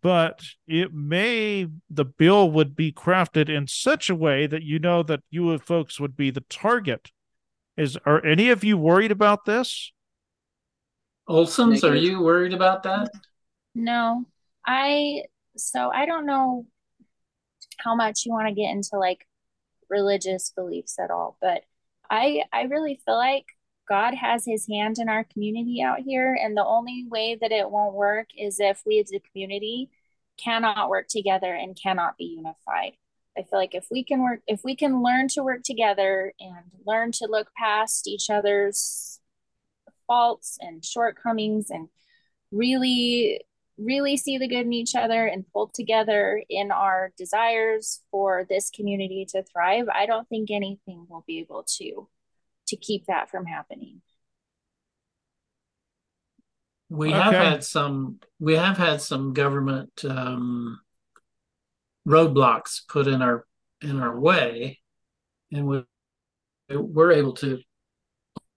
but it may the bill would be crafted in such a way that you know that you folks would be the target. Is are any of you worried about this? Olson's, are you worried about that? no. I so i don't know how much you want to get into like religious beliefs at all but i i really feel like god has his hand in our community out here and the only way that it won't work is if we as a community cannot work together and cannot be unified. I feel like if we can work if we can learn to work together and learn to look past each other's faults and shortcomings and really really see the good in each other and pull together in our desires for this community to thrive i don't think anything will be able to to keep that from happening We have had some. We have had some government um, roadblocks put in our in our way, and we we're able to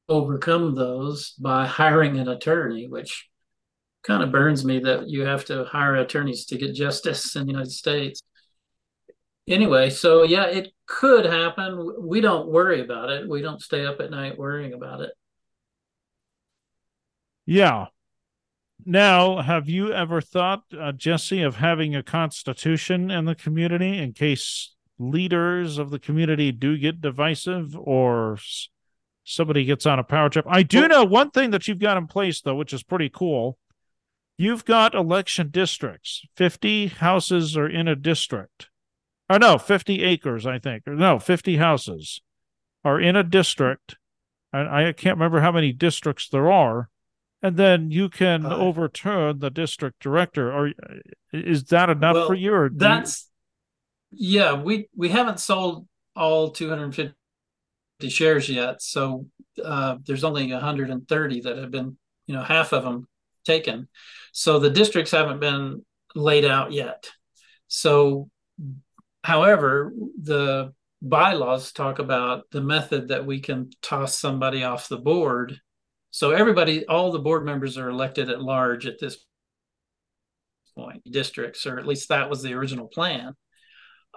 overcome those by hiring an attorney, which kind of burns me that you have to hire attorneys to get justice in the United States. Anyway, so yeah, it could happen. We don't worry about it. We don't stay up at night worrying about it. Yeah. Now, have you ever thought, uh, Jesse, of having a constitution in the community in case leaders of the community do get divisive or somebody gets on a power trip. I do know one thing that you've got in place though, which is pretty cool. You've got election districts. 50 houses are in a district. Or no, 50 acres, I think. Or no, 50 houses are in a district. I, I can't remember how many districts there are. And then you can uh, overturn the district director. Or is that enough well, for you? Or that's yeah, we we haven't sold all 250 shares yet, so uh, there's only 130 that have been, you know, half of them taken. So the districts haven't been laid out yet. So, however, the bylaws talk about the method that we can toss somebody off the board. So everybody, all the board members are elected at large at this point, districts, or at least that was the original plan.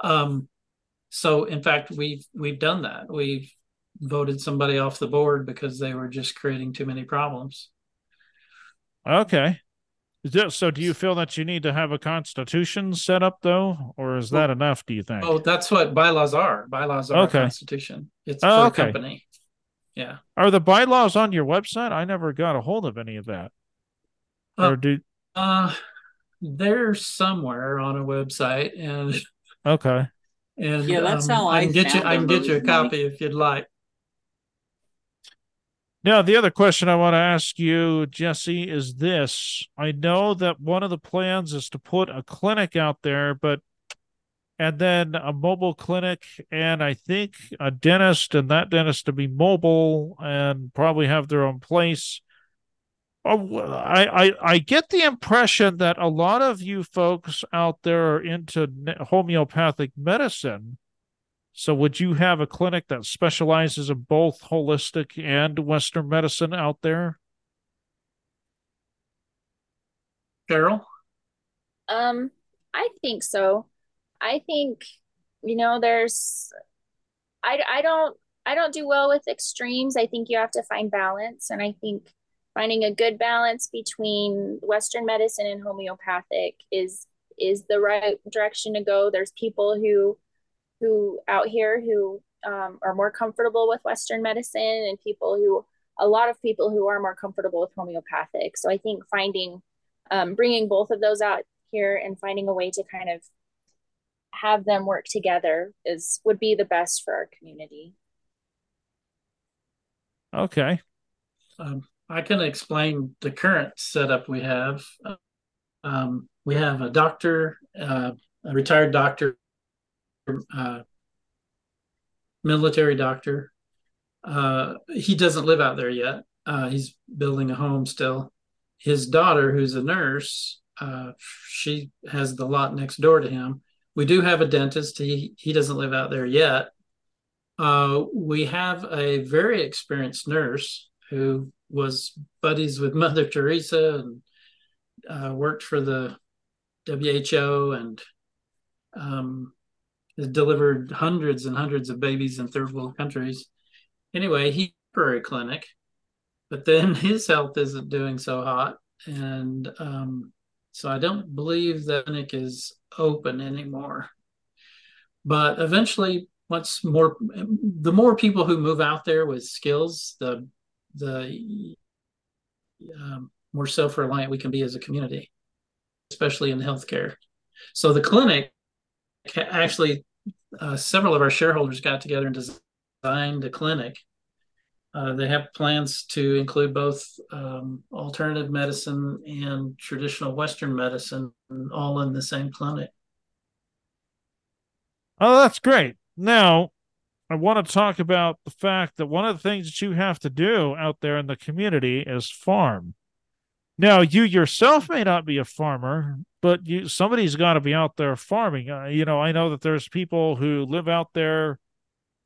Um, so in fact, we've we've done that. We've voted somebody off the board because they were just creating too many problems. Okay. So do you feel that you need to have a constitution set up though, or is that well, enough? Do you think? Oh, that's what bylaws are. Bylaws are okay. constitution. It's oh, for okay. a company. Yeah. Are the bylaws on your website? I never got a hold of any of that. Uh, or do uh they're somewhere on a website and Okay. And yeah, that's um, how I, I can get you. I can get you a copy if you'd like. Now, the other question I want to ask you, Jesse, is this. I know that one of the plans is to put a clinic out there, but and then a mobile clinic, and I think a dentist, and that dentist to be mobile and probably have their own place. Oh, I, I I get the impression that a lot of you folks out there are into homeopathic medicine. So, would you have a clinic that specializes in both holistic and Western medicine out there? Carol? Um, I think so. I think, you know, there's, I, I don't, I don't do well with extremes. I think you have to find balance. And I think finding a good balance between Western medicine and homeopathic is is the right direction to go. There's people who who out here who um, are more comfortable with Western medicine, and people who a lot of people who are more comfortable with homeopathic. So I think finding um, bringing both of those out here and finding a way to kind of have them work together is would be the best for our community. Okay. Um, I can explain the current setup we have. Um, we have a doctor, uh, a retired doctor, uh, military doctor. Uh, he doesn't live out there yet. Uh, he's building a home still. His daughter, who's a nurse, uh, she has the lot next door to him. We do have a dentist. He he doesn't live out there yet. Uh, we have a very experienced nurse who was buddies with Mother Teresa and worked for the WHO and um, delivered hundreds and hundreds of babies in third world countries. Anyway, he a clinic, but then *laughs* his health isn't doing so hot, and um, so I don't believe the clinic is open anymore. But eventually, once more, the more people who move out there with skills, the the um, more self-reliant we can be as a community, especially in healthcare. So the clinic actually, uh, several of our shareholders got together and designed a clinic. Uh, they have plans to include both um, alternative medicine and traditional Western medicine, all in the same clinic. Oh, that's great. Now, I want to talk about the fact that one of the things that you have to do out there in the community is farm. Now, you yourself may not be a farmer, but you somebody's got to be out there farming. Uh, you know, I know that there's people who live out there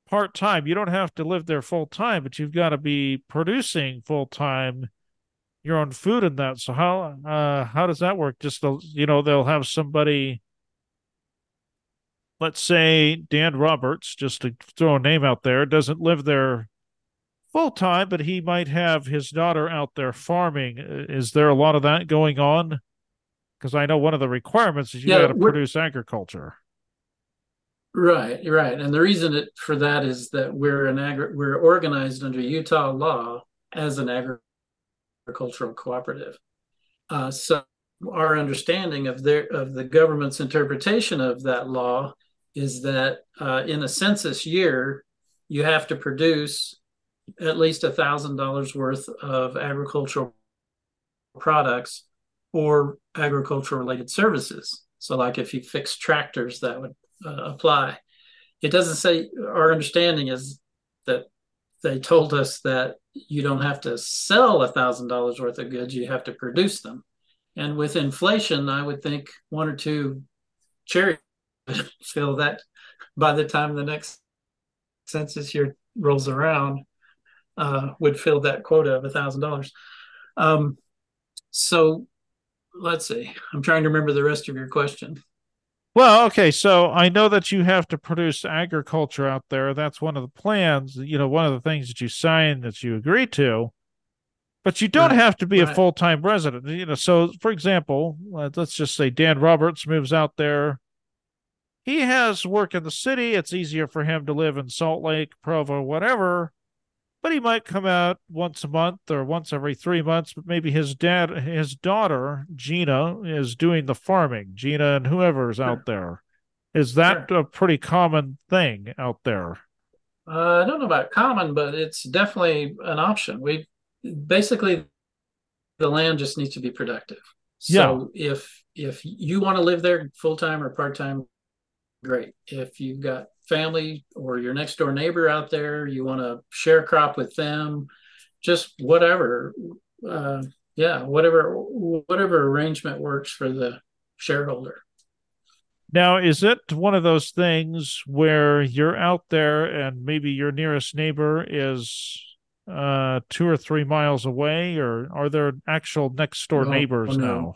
part time. You don't have to live there full time, but you've got to be producing full time your own food and that. So how uh how does that work? Just the, you know, they'll have somebody let's say Dan Roberts, just to throw a name out there, doesn't live there full time, but he might have his daughter out there farming. Is there a lot of that going on? Because I know one of the requirements is you yeah, got to produce agriculture. Right, right, and the reason it, for that is that we're an agri- we're organized under Utah law as an agricultural cooperative. Uh, so our understanding of their of the government's interpretation of that law is that uh, in a census year you have to produce at least a thousand dollars worth of agricultural products or agricultural related services. So, like if you fix tractors, that would uh, apply. It doesn't say, our understanding is that they told us that you don't have to sell a thousand dollars worth of goods, you have to produce them. And with inflation, I would think one or two cherry *laughs* fill that by the time the next census year rolls around uh, would fill that quota of a thousand dollars. Um, so let's see. I'm trying to remember the rest of your question. Well, okay, so I know that you have to produce agriculture out there. That's one of the plans, you know, one of the things that you signed that you agree to. But you don't right. have to be right. a full-time resident. You know, so for example, let's just say Dan Roberts moves out there. He has work in the city. It's easier for him to live in Salt Lake, Provo, whatever but he might come out once a month or once every three months. But maybe his dad, his daughter Gina, is doing the farming. Gina and whoever's sure. out there. Is that sure. a pretty common thing out there? Uh, I don't know about common, but it's definitely an option. We basically the land just needs to be productive. So yeah. if if you want to live there full time or part time, great. If you've got family or your next door neighbor out there, you want to share crop with them, just whatever. Uh, yeah, whatever whatever arrangement works for the shareholder. Now, is it one of those things where you're out there and maybe your nearest neighbor is uh, two or three miles away, or are there actual next door no, neighbors no. now?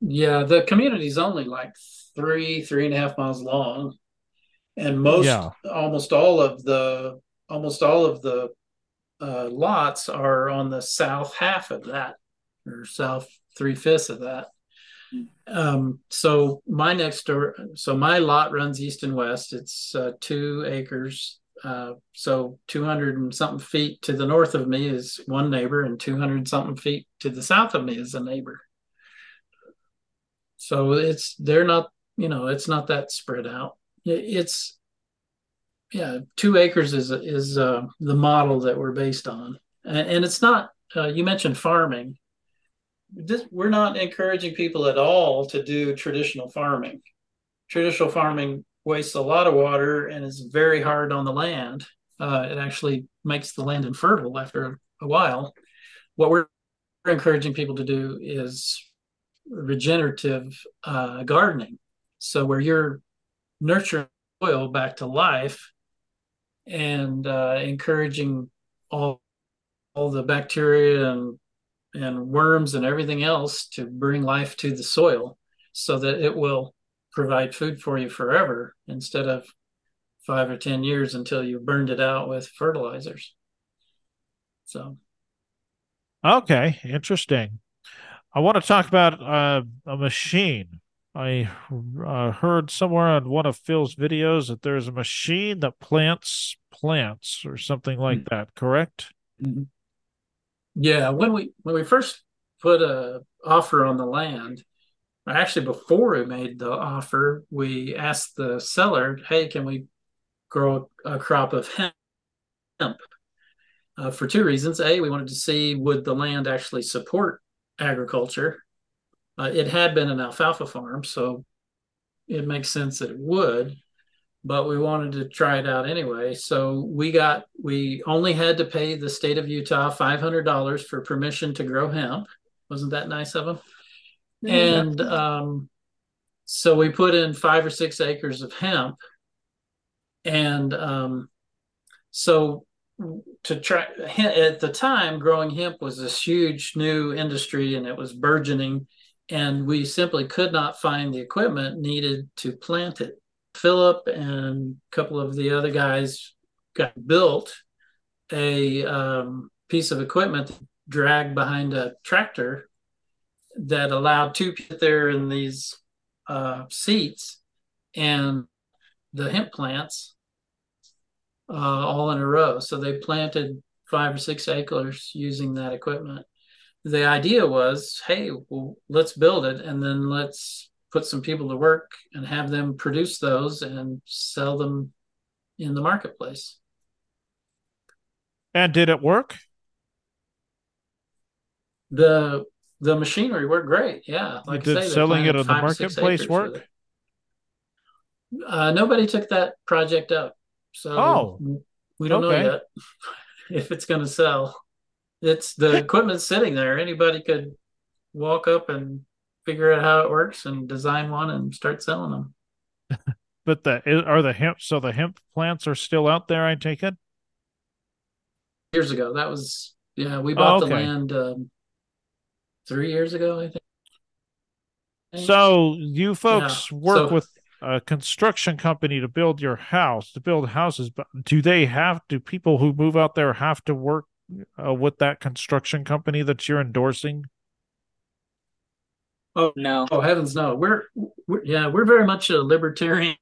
Yeah, the community is only like three, three and a half miles long and most yeah. almost all of the almost all of the uh, lots are on the south half of that or south three fifths of that. Um, so my next door so my lot runs east and west. It's uh, two acres. Uh, so 200 and something feet to the north of me is one neighbor and 200 something feet to the south of me is a neighbor. So it's they're not you know it's not that spread out it's yeah, two acres is is uh, the model that we're based on, and, and it's not. Uh, you mentioned farming. This, we're not encouraging people at all to do traditional farming. Traditional farming wastes a lot of water and is very hard on the land. Uh, it actually makes the land infertile after a while. What we're encouraging people to do is regenerative uh, gardening. So where you're nurturing soil back to life and uh, encouraging all all the bacteria and and worms and everything else to bring life to the soil so that it will provide food for you forever instead of five or ten years until you burned it out with fertilizers. So. Okay interesting. I want to talk about uh, a machine I uh, heard somewhere on one of Phil's videos that there's a machine that plants plants or something like mm-hmm. that. Correct? Mm-hmm. Yeah. When we when we first put a offer on the land, actually before we made the offer, we asked the seller, "Hey, can we grow a crop of hemp?" Uh, for two reasons. A, we wanted to see would the land actually support agriculture uh, it had been an alfalfa farm, so it makes sense that it would. but we wanted to try it out anyway. So we got we only had to pay the state of Utah five hundred dollars for permission to grow hemp. Wasn't that nice of them? Mm-hmm. And um, so we put in five or six acres of hemp, and um, so to try at the time growing hemp was this huge new industry and it was burgeoning and we simply could not find the equipment needed to plant it philip and a couple of the other guys got built a um, piece of equipment dragged behind a tractor that allowed two people there in these uh, seats and the hemp plants uh, all in a row. So they planted five or six acres using that equipment. The idea was, hey, well, let's build it and then let's put some people to work and have them produce those and sell them in the marketplace. And did it work? The the machinery worked great. Yeah, like did say, selling it in the marketplace work? Uh, nobody took that project up. So oh, we don't okay. know yet *laughs* if it's going to sell. It's the equipment's sitting there. Anybody could walk up and figure out how it works and design one and start selling them. *laughs* but the are the hemp so the hemp plants are still out there? I take it. Years ago, that was yeah. We bought oh, okay. the land um, three years ago, I think. So you folks yeah. work so, with a construction company to build your house, to build houses, but do they have do people who move out there have to work uh, with that construction company that you're endorsing? Oh no! Oh heavens, no! We're, we're yeah, we're very much a libertarian.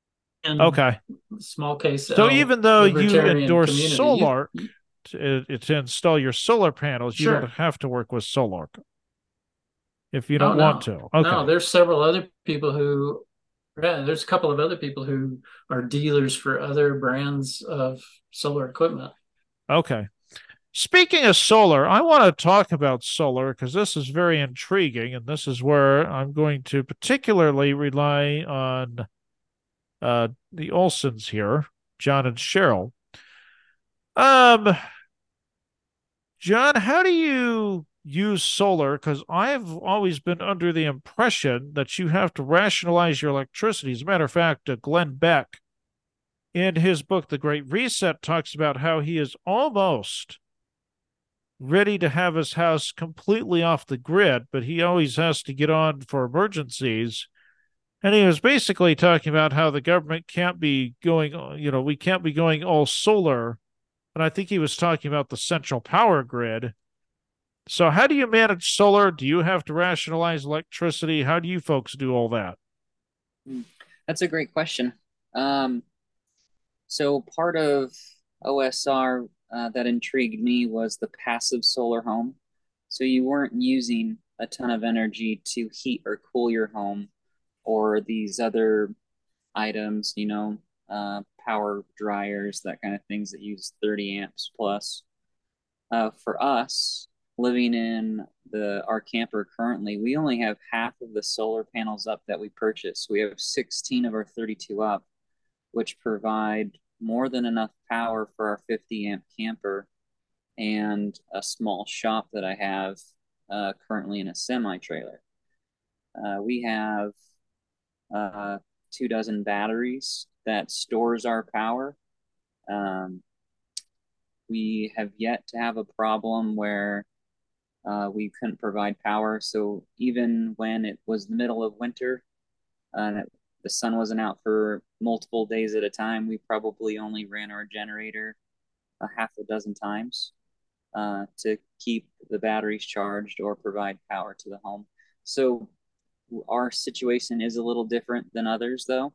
Okay. Small case. So L, even though you endorse community, solar you, to, to, install your solar panels, sure. you don't have to work with solar if you don't oh, want to. Okay. No, there's several other people who yeah, there's a couple of other people who are dealers for other brands of solar equipment. Okay. Speaking of solar, I want to talk about solar because this is very intriguing, and this is where I'm going to particularly rely on uh, the Olsons here, Jon and Cheryl. Um, Jon, how do you use solar because I've always been under the impression that you have to rationalize your electricity. As a matter of fact, uh, Glenn Beck, in his book, The Great Reset, talks about how he is almost ready to have his house completely off the grid, but he always has to get on for emergencies. And he was basically talking about how the government can't be going, you know, we can't be going all solar. And I think he was talking about the central power grid so, how do you manage solar? Do you have to rationalize electricity? How do you folks do all that? Hmm. That's a great question. Um, so, part of OSR uh, that intrigued me was the passive solar home. So, you weren't using a ton of energy to heat or cool your home or these other items, you know, uh, power dryers, that kind of things that use 30 amps plus. Uh, for us, living in the our camper currently, we only have half of the solar panels up that we purchased. We have 16 of our 32 up, which provide more than enough power for our 50 amp camper and a small shop that I have uh, currently in a semi trailer. Uh, we have uh, two dozen batteries that stores our power. Um, we have yet to have a problem where uh, we couldn't provide power. So even when it was the middle of winter and it, the sun wasn't out for multiple days at a time, we probably only ran our generator a half a dozen times uh, to keep the batteries charged or provide power to the home. So our situation is a little different than others, though.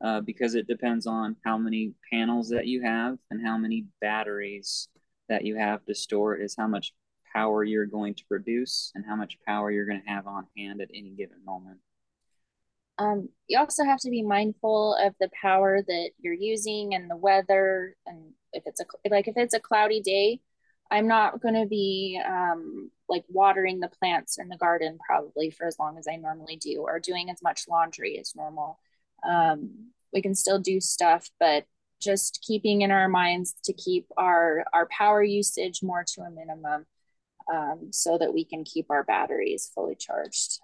Uh, because it depends on how many panels that you have and how many batteries that you have to store is how much power you're going to produce and how much power you're going to have on hand at any given moment. Um, you also have to be mindful of the power that you're using and the weather. And if it's a like if it's a cloudy day, I'm not going to be um, like watering the plants in the garden probably for as long as I normally do, or doing as much laundry as normal. Um, we can still do stuff, but just keeping in our minds to keep our our power usage more to a minimum um, so that we can keep our batteries fully charged.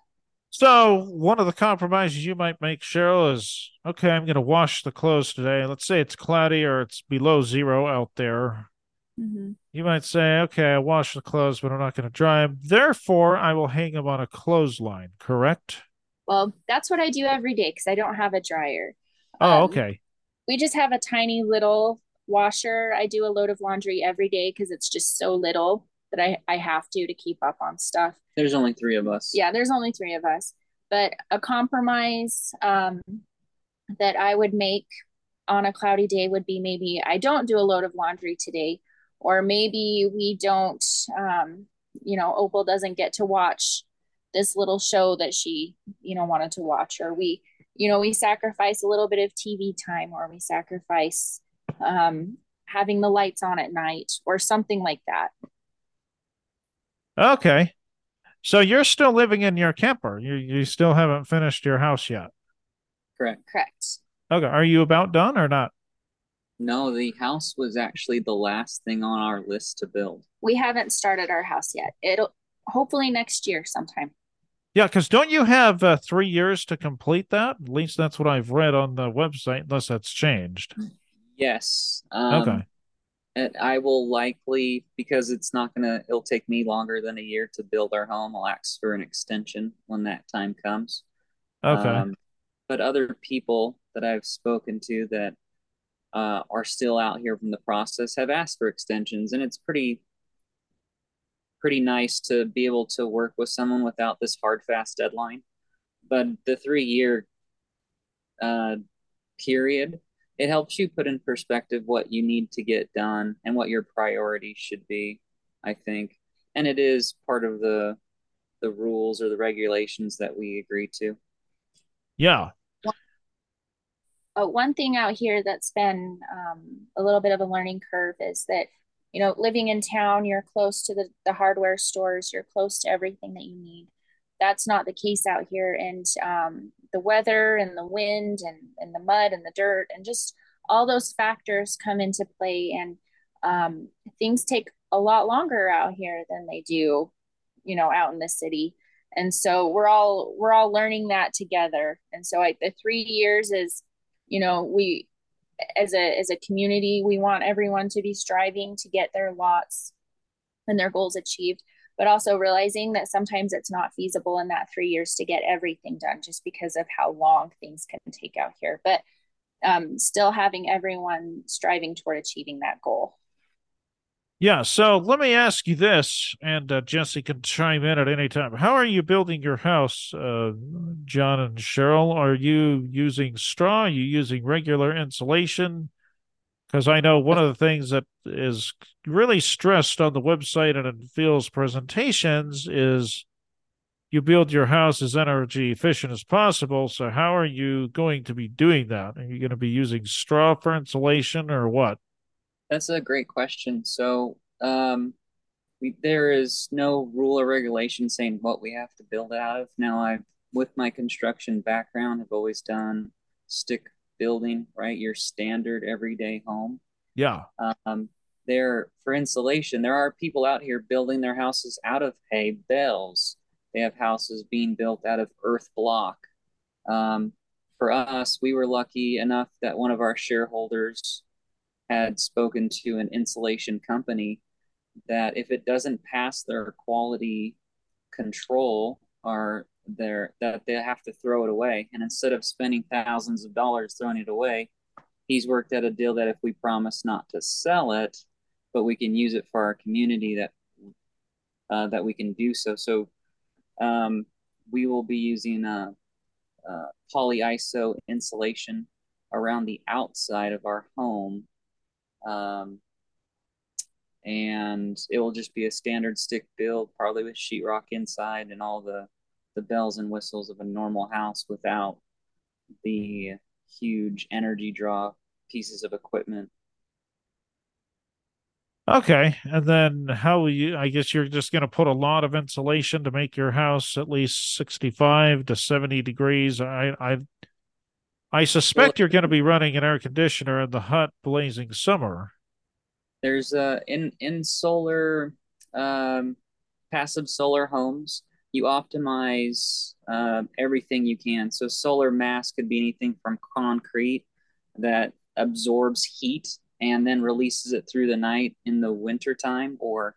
So one of the compromises you might make, Cheryl, is okay. I'm going to wash the clothes today. Let's say it's cloudy or it's below zero out there. Mm-hmm. You might say, okay, I wash the clothes, but I'm not going to dry them. Therefore, I will hang them on a clothesline. Correct? Well, that's what I do every day because I don't have a dryer. Oh, um, okay. We just have a tiny little washer. I do a load of laundry every day because it's just so little that I, I have to to keep up on stuff. There's only three of us. Yeah, there's only three of us. But a compromise um, that I would make on a cloudy day would be maybe I don't do a load of laundry today, or maybe we don't, um, you know, Opal doesn't get to watch this little show that she, you know, wanted to watch, or we, you know, we sacrifice a little bit of TV time, or we sacrifice um, having the lights on at night, or something like that. Okay. So you're still living in your camper. You you still haven't finished your house yet. Correct. Correct. Okay. Are you about done or not? No, the house was actually the last thing on our list to build. We haven't started our house yet. It'll hopefully next year sometime. Yeah, because don't you have uh, three years to complete that? At least that's what I've read on the website, unless that's changed. Yes. Um, okay and I will likely because it's not gonna it'll take me longer than a year to build our home. I'll ask for an extension when that time comes. Okay. Um, but other people that I've spoken to that uh, are still out here from the process have asked for extensions, and it's pretty pretty nice to be able to work with someone without this hard fast deadline. But the three year uh, period it helps you put in perspective what you need to get done and what your priorities should be i think. And it is part of the the rules or the regulations that we agree to. Yeah. Uh, one thing out here that's been um, a little bit of a learning curve is that you know living in town you're close to the, the hardware stores you're close to everything that you need that's not the case out here. And um, the weather and the wind and, and the mud and the dirt and just all those factors come into play. And um, things take a lot longer out here than they do you know out in the city. And so we're all we're all learning that together. And so the three years is you know we as a as a community we want everyone to be striving to get their lots and their goals achieved but also realizing that sometimes it's not feasible in that three years to get everything done just because of how long things can take out here. But um, still having everyone striving toward achieving that goal. Yeah, so let me ask you this, and uh, Jesse can chime in at any time. How are you building your house, uh, Jon and Cheryl? Are you using straw? Are you using regular insulation? Because I know one of the things that is really stressed on the website and in Phil's presentations is you build your house as energy efficient as possible. So how are you going to be doing that? Are you going to be using straw for insulation or what? That's a great question. So um, we, there is no rule or regulation saying what we have to build out of. Now, I, with my construction background, have always done stick building, right? Your standard everyday home. Yeah. Um, there for insulation, there are people out here building their houses out of hay bales. They have houses being built out of earth block. Um, for us, we were lucky enough that one of our shareholders had spoken to an insulation company that if it doesn't pass their quality control or there that they have to throw it away. And instead of spending thousands of dollars throwing it away, he's worked out a deal that if we promise not to sell it, but we can use it for our community, that uh, that we can do so. So um, we will be using a, a polyiso insulation around the outside of our home. Um, and it will just be a standard stick build, probably with sheetrock inside and all the the bells and whistles of a normal house without the huge energy draw pieces of equipment. Okay, and then how will you? I guess you're just going to put a lot of insulation to make your house at least sixty-five to seventy degrees. I I I suspect you're going to be running an air conditioner in the hot, blazing summer. There's uh in in solar um, passive solar homes, you optimize uh, everything you can. So solar mass could be anything from concrete that absorbs heat and then releases it through the night in the winter time, or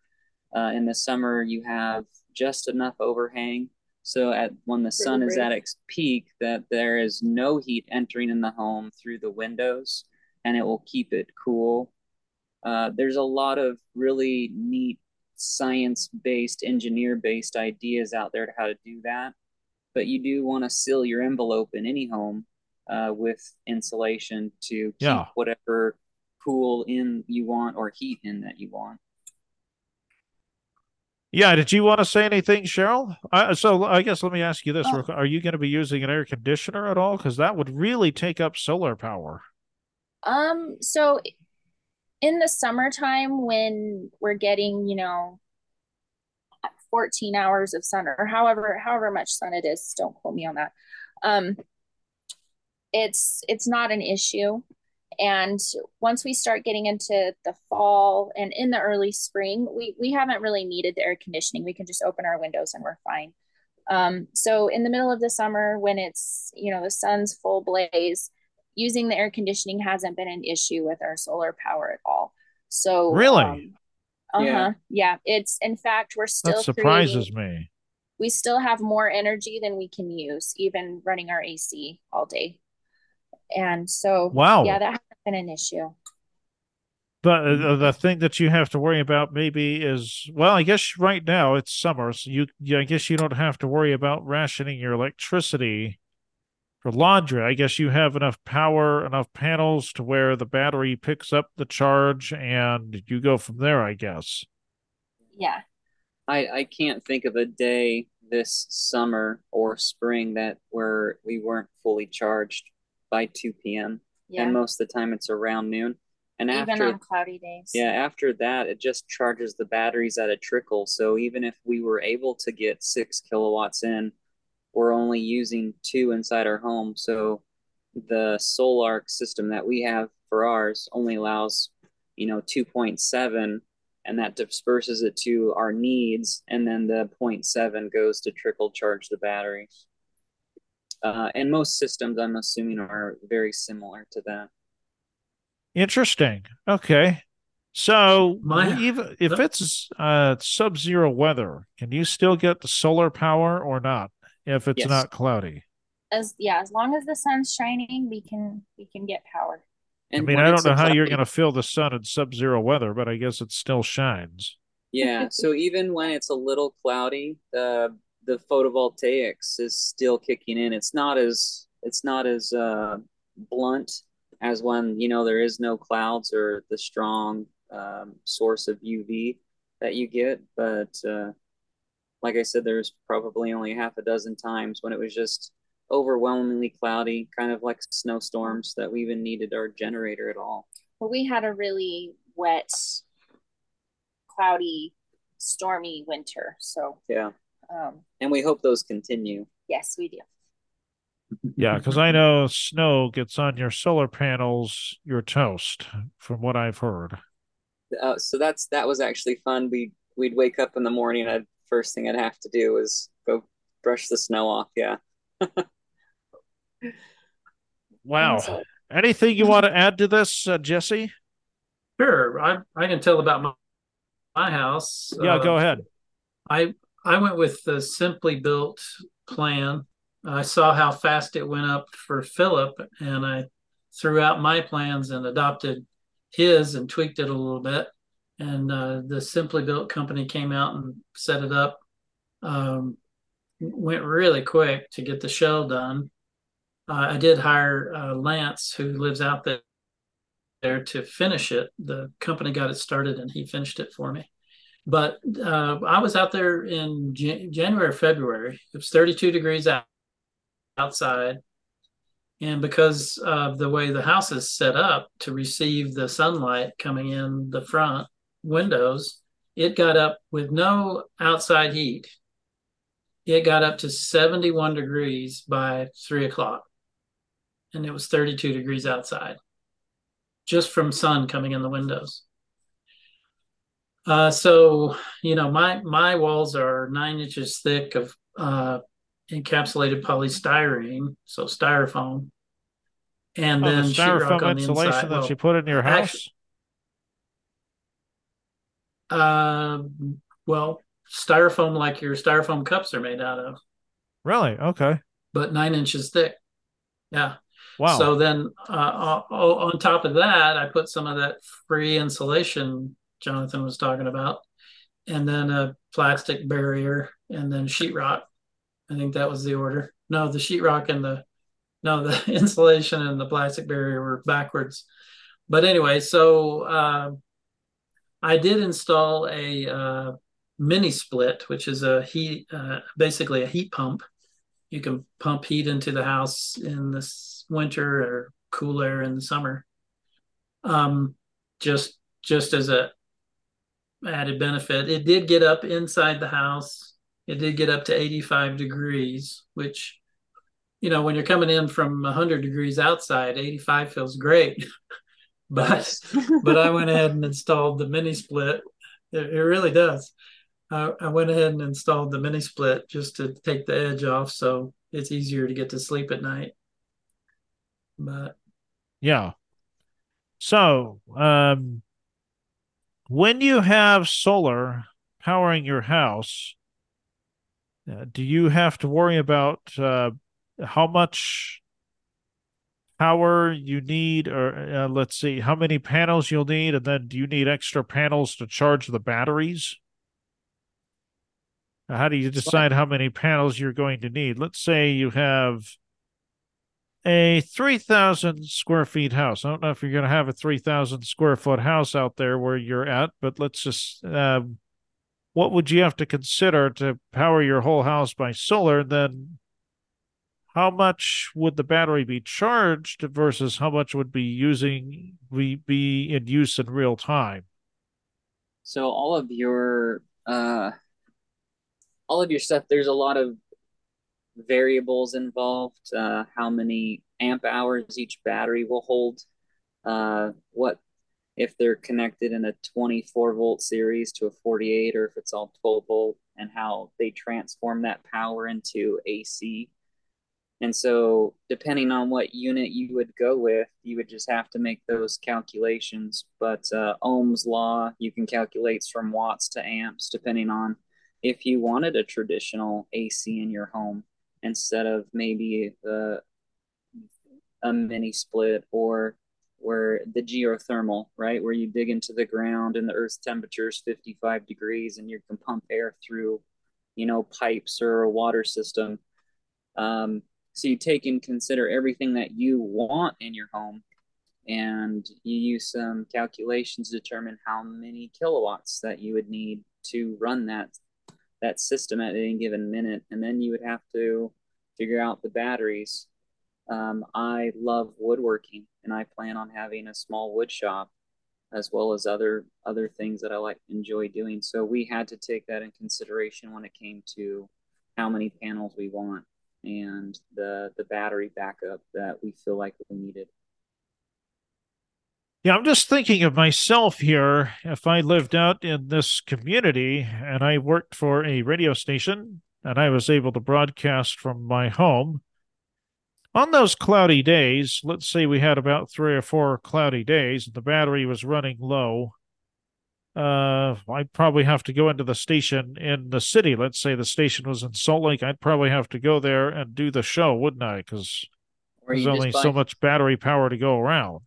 uh, in the summer you have just enough overhang. So at when the sun is at its peak, that there is no heat entering in the home through the windows, and it will keep it cool. Uh, there's a lot of really neat science based, engineer based ideas out there to how to do that. But you do want to seal your envelope in any home uh, with insulation to keep yeah. whatever cool in you want or heat in that you want. Yeah, did you want to say anything, Cheryl? Uh, so I guess let me ask you this: oh. Are you going to be using an air conditioner at all? Because that would really take up solar power. Um. So in the summertime when we're getting, you know, 14 hours of sun or however however much sun it is, don't quote me on that. Um it's it's not an issue. And once we start getting into the fall and in the early spring, we we haven't really needed the air conditioning. We can just open our windows and we're fine. Um, so in the middle of the summer, when it's you know the sun's full blaze, using the air conditioning hasn't been an issue with our solar power at all. So really, um, uh huh, yeah. yeah. It's in fact we're still that surprises me. We still have more energy than we can use, even running our AC all day. And so, wow, yeah, that hasn't been an issue. But uh, the thing that you have to worry about maybe is well, I guess right now it's summer, so you, I guess you don't have to worry about rationing your electricity for laundry, I guess you have enough power, enough panels to where the battery picks up the charge and you go from there, I guess. Yeah. I, I can't think of a day this summer or spring that where we weren't fully charged by 2 p.m. Yeah. And most of the time it's around noon. And even after, on cloudy days. Yeah, after that, it just charges the batteries at a trickle. So even if we were able to get six kilowatts in, we're only using two inside our home. So the Sol-Ark system that we have for ours only allows, you know, 2.7 and that disperses it to our needs. And then the 0.7 goes to trickle charge the batteries. Uh, and most systems, I'm assuming, are very similar to that. Interesting. Okay. So My, even if it's uh, sub-zero weather, can you still get the solar power or not? If it's yes. not cloudy. As yeah, as long as the sun's shining, we can we can get power. And I mean, I don't know how you're going to feel the sun in sub-zero weather, but I guess it still shines. Yeah. *laughs* so even when it's a little cloudy, the the photovoltaics is still kicking in. It's not as it's not as uh, blunt as when you know there is no clouds or the strong um, source of UV that you get, but uh, like I said, there's probably only half a dozen times when it was just overwhelmingly cloudy, kind of like snowstorms, that we even needed our generator at all. Well, we had a really wet, cloudy, stormy winter. So, yeah. Um, and we hope those continue. Yes, we do. Yeah, because I know snow gets on your solar panels, you're toast, from what I've heard. Uh, so that's that was actually fun. We we'd wake up in the morning. I'd first thing I'd have to do is go brush the snow off. Yeah. *laughs* wow. Anything you want to add to this, uh, Jesse? Sure. I, I can tell about my, my house. Yeah, uh, go ahead. I I went with the simply built plan. I saw how fast it went up for Philip, and I threw out my plans and adopted his and tweaked it a little bit and uh, the Simply Built company came out and set it up. Um, went really quick to get the shell done. Uh, I did hire uh, Lance, who lives out there, there to finish it. The company got it started, and he finished it for me. But uh, I was out there in Jan- January, February. It was 32 degrees out- outside. And because of the way the house is set up to receive the sunlight coming in the front, windows, it got up with no outside heat. It got up to 71 degrees by three o'clock. and it was 32 degrees outside just from sun coming in the windows. Uh, so you know my my walls are nine inches thick of uh, encapsulated polystyrene, so styrofoam, and oh, then the styrofoam on the insulation inside. that you put in your house. actually- uh, well, styrofoam like your styrofoam cups are made out of, really? Okay. but nine inches thick. Yeah. Wow. So then, uh, on top of that, I put some of that free insulation Jonathan was talking about, and then a plastic barrier, and then sheetrock. I think that was the order. No, the sheetrock and the no, the *laughs* insulation and the plastic barrier were backwards. But anyway, so uh, I did install a uh, mini split, which is a heat, uh, basically a heat pump. You can pump heat into the house in this winter or cool air in the summer. Um, just just as a added benefit, it did get up inside the house. It did get up to 85 degrees, which you know when you're coming in from 100 degrees outside, 85 feels great. *laughs* *laughs* but but I went ahead and installed the mini split. It, it really does. I, I went ahead and installed the mini split just to take the edge off, so it's easier to get to sleep at night. But Yeah. So, um, when you have solar powering your house, uh, do you have to worry about uh, how much power you need, or uh, let's see, how many panels you'll need, and then do you need extra panels to charge the batteries? How do you decide how many panels you're going to need? Let's say you have a 3,000 square feet house. I don't know if you're going to have a 3,000 square foot house out there where you're at, but let's just, um, what would you have to consider to power your whole house by solar? Then how much would the battery be charged versus how much would be using be, be in use in real time? So all of your uh all of your stuff, there's a lot of variables involved. Uh, how many amp hours each battery will hold? Uh, what if they're connected in a 24 volt series to a 48, or if it's all 12 volt, and how they transform that power into AC. And so, depending on what unit you would go with, you would just have to make those calculations. But uh, Ohm's law, you can calculate from watts to amps, depending on if you wanted a traditional AC in your home instead of maybe the a mini split or where the geothermal, right, where you dig into the ground and the Earth's temperature is 55 degrees and you can pump air through, you know, pipes or a water system. Um, so you take and consider everything that you want in your home and you use some calculations to determine how many kilowatts that you would need to run that that system at any given minute. And then you would have to figure out the batteries. Um, i love woodworking and i plan on having a small wood shop as well as other other things that i like enjoy doing. So we had to take that in consideration when it came to how many panels we want and the the battery backup that we feel like we needed Yeah, I'm just thinking of myself here. If I lived out in this community and I worked for a radio station and I was able to broadcast from my home, on those cloudy days, let's say we had about three or four cloudy days and the battery was running low, uh, I'd probably have to go into the station in the city. Let's say the station was in Salt Lake. I'd probably have to go there and do the show, wouldn't I? Because there's only so much battery power to go around.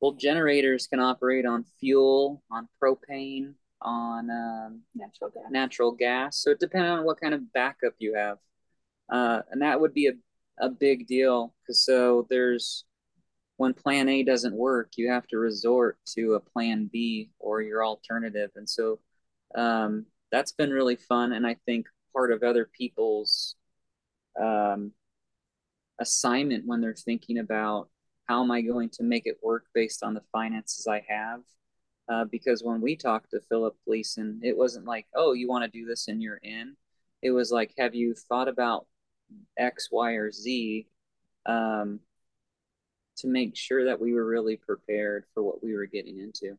well generators can operate on fuel on propane on um, Natural gas. natural gas. So it depends on what kind of backup you have. Uh, and that would be a, a big deal because so there's when plan A doesn't work, you have to resort to a plan B or your alternative. And so um, that's been really fun. And I think part of other people's um, assignment when they're thinking about how am I going to make it work based on the finances I have uh, because when we talked to Philip Gleason, it wasn't like, oh, you want to do this and you're in. It was like, have you thought about X, Y, or Z? Um, to make sure that we were really prepared for what we were getting into.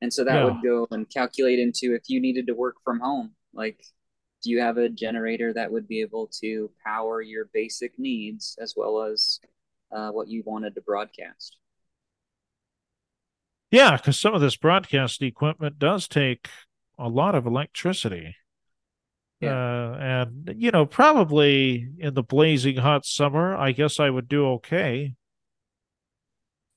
And so that Yeah. would go and calculate into if you needed to work from home, like do you have a generator that would be able to power your basic needs as well as uh, what you wanted to broadcast? Yeah, because some of this broadcast equipment does take a lot of electricity. Yeah. Uh, and, you know, probably in the blazing hot summer, I guess I would do okay.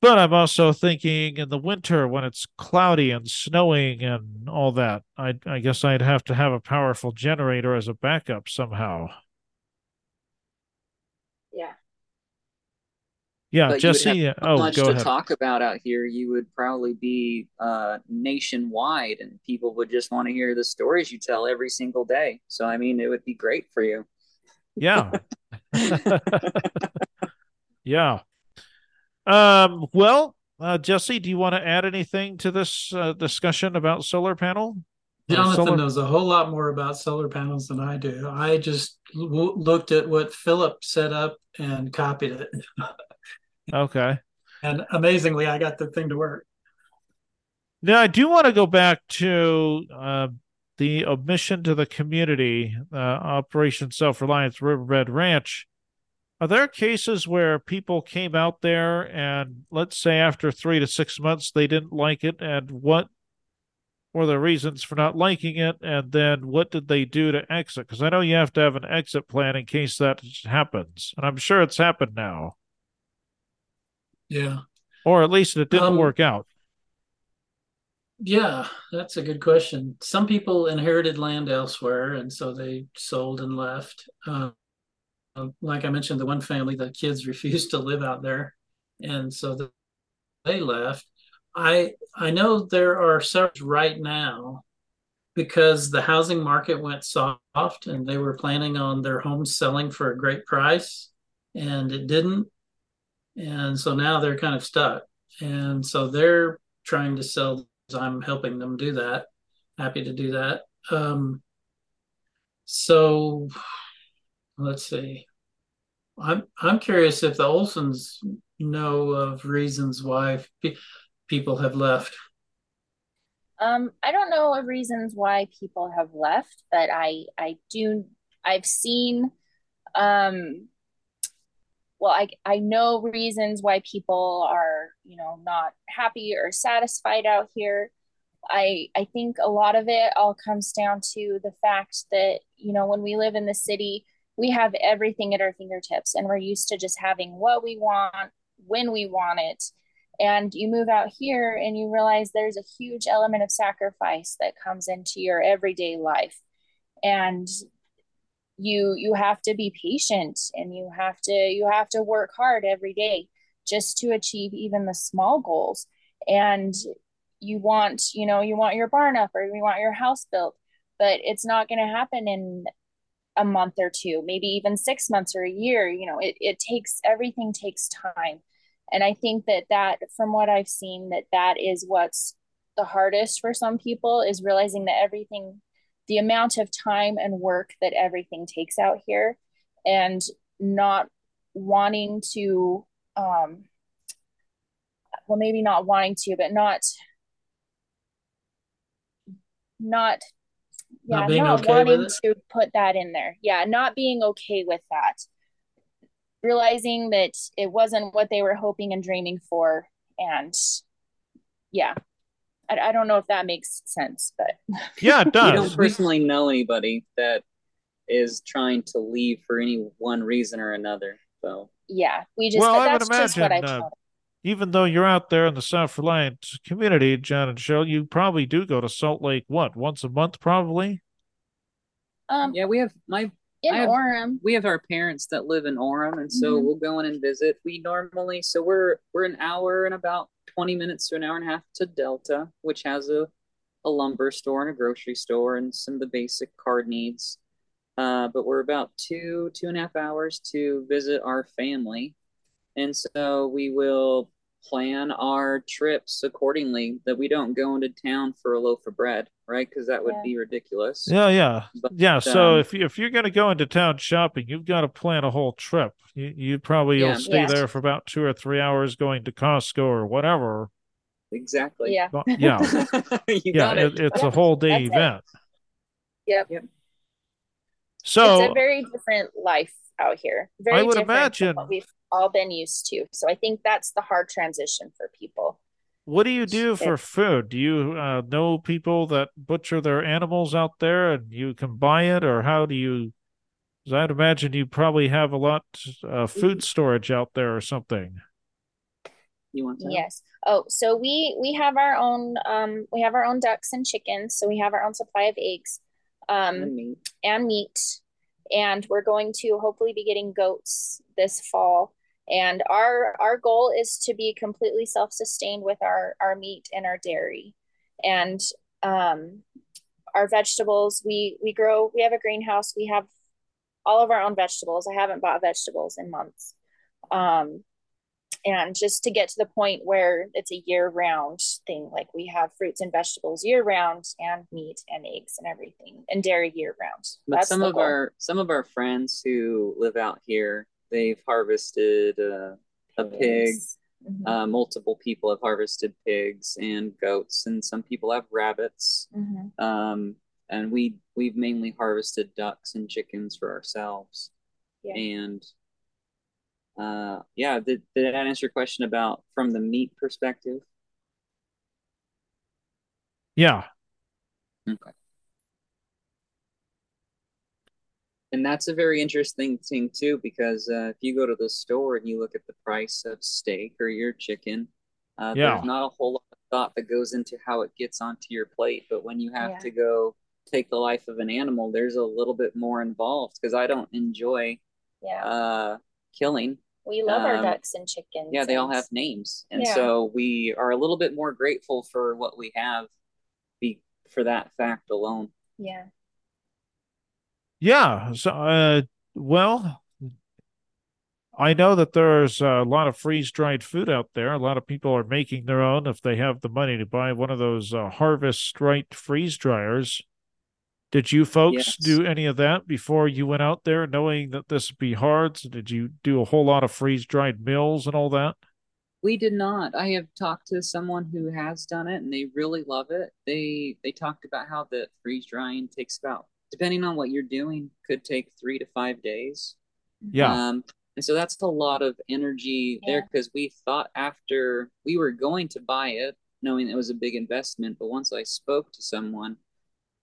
But I'm also thinking in the winter when it's cloudy and snowing and all that, I, I guess I'd have to have a powerful generator as a backup somehow. Yeah. Yeah, But you would Jesse. have oh, much go to ahead. talk about out here. You would probably be uh, nationwide, and people would just want to hear the stories you tell every single day. So, I mean, it would be great for you. Yeah. *laughs* *laughs* yeah. Um, well, uh, Jesse, do you want to add anything to this uh, discussion about solar panel? Uh, Jonathan solar- knows a whole lot more about solar panels than I do. I just w- looked at what Philip set up and copied it. *laughs* Okay. And amazingly, I got the thing to work. Now, I do want to go back to uh, the admission to the community, uh, Operation Self Reliance Riverbed Ranch. Are there cases where people came out there and, let's say, after three to six months, they didn't like it? And what were the reasons for not liking it? And then what did they do to exit? Because I know you have to have an exit plan in case that happens. And I'm sure it's happened now, Yeah. or at least it didn't Um, work out. Yeah, that's a good question. Some people inherited land elsewhere, and so they sold and left. Uh, like I mentioned, the one family, the kids *laughs* refused to live out there, and so the, they left. I I know there are several right now because the housing market went soft, and they were planning on their homes selling for a great price, and it didn't, and so now they're kind of stuck, and so they're trying to sell I'm helping them do that. Happy to do that. Um, so let's see. I'm I'm curious if the Olsons know of reasons why pe- people have left. Um, I don't know of reasons why people have left, but I I do I've seen um well I I know reasons why people are, you know, not happy or satisfied out here. I I think a lot of it all comes down to the fact that, you know, when we live in the city, we have everything at our fingertips and we're used to just having what we want when we want it and you move out here and you realize there's a huge element of sacrifice that comes into your everyday life and you you have to be patient and you have to you have to work hard every day just to achieve even the small goals. And you want you know you want your barn up or you want your house built but it's not going to happen in a month or two maybe even six months or a year. You know it, it takes everything takes time. And i think that that from what i've seen that that is what's the hardest for some people is realizing that everything the amount of time and work that everything takes out here and not wanting to um well maybe not wanting to but not not yeah Not not, okay wanting to put that in there. Yeah not being okay with that. Realizing that it wasn't what they were hoping and dreaming for and yeah i, I don't know if that makes sense but *laughs* Yeah, it We does. don't personally know anybody that is trying to leave for any one reason or another. So yeah we just Well, I would that's just what i imagine, uh, even though you're out there in the Self Reliant community, Jon and Cheryl, you probably do go to Salt Lake, what, once a month, probably? um yeah, we have my in have- orem we have our parents that live in Orem, and so Mhm. we'll go in and visit. We normally so we're we're an hour and about twenty minutes to an hour and a half to Delta, which has a a lumber store and a grocery store and some of the basic card needs. Uh, but we're about two two and a half hours to visit our family, and so we will plan our trips accordingly. That we don't go into town for a loaf of bread right? Because that would Yeah. be ridiculous. Yeah, yeah, But, yeah. So um, if you, if you're going to go into town shopping, you've got to plan a whole trip. You you probably Yeah. will stay Yeah. there for about two or three hours, going to Costco or whatever. Exactly. Yeah. But, yeah, *laughs* you yeah. got it. It, it's a whole day that's it. event. Yep. So it's a very different life out here. Very I would different imagine- what we've all been used to. So I think that's the hard transition for people. What do you do for food? Do you uh, know people that butcher their animals out there and you can buy it, or how do you? 'cause I'd imagine you probably have a lot uh, food storage out there or something. You want to? Yes. Oh, so we we have our own um we have our own ducks and chickens, so we have our own supply of eggs um And meat. and meat. And we're going to hopefully be getting goats this fall. And our our goal is to be completely self-sustained with our our meat and our dairy. And um our vegetables, we we grow, we have a greenhouse, we have all of our own vegetables. I haven't bought vegetables in months. Um and just to get to the point where it's a year round thing like we have fruits and vegetables year round and meat and eggs and everything and dairy year round But That's some of goal. our some of our friends who live out here, they've harvested uh, a pig. Pigs. Mhm. Uh, multiple people have harvested pigs and goats, and some people have rabbits. Mhm. Um, and we we've mainly harvested ducks and chickens for ourselves. Yeah. And uh, yeah, did, did that answer your question about from the meat perspective? Yeah, Okay. And that's a very interesting thing too, because uh, if you go to the store and you look at the price of steak or your chicken, uh, Yeah. there's not a whole lot of thought that goes into how it gets onto your plate. But when you have Yeah. to go take the life of an animal, there's a little bit more involved because I don't enjoy yeah uh, killing. we love our um, ducks and chickens Yeah, they all have names, and Yeah. so we are a little bit more grateful for what we have, be for that fact alone. yeah yeah. So, uh, well, I know that there's a lot of freeze dried food out there. A lot of people are making their own if they have the money to buy one of those uh, harvest right freeze dryers. Did you folks Yes. do any of that before you went out there, knowing that this would be hard? So did you do a whole lot of freeze dried meals and all that? We did not. I have talked to someone who has done it, and they really love it. They they talked about how the freeze drying takes about, depending on what you're doing, could take three to five days. Yeah. Um, and so that's a lot of energy there because we thought after we were going to buy it, knowing it was a big investment, but once I spoke to someone,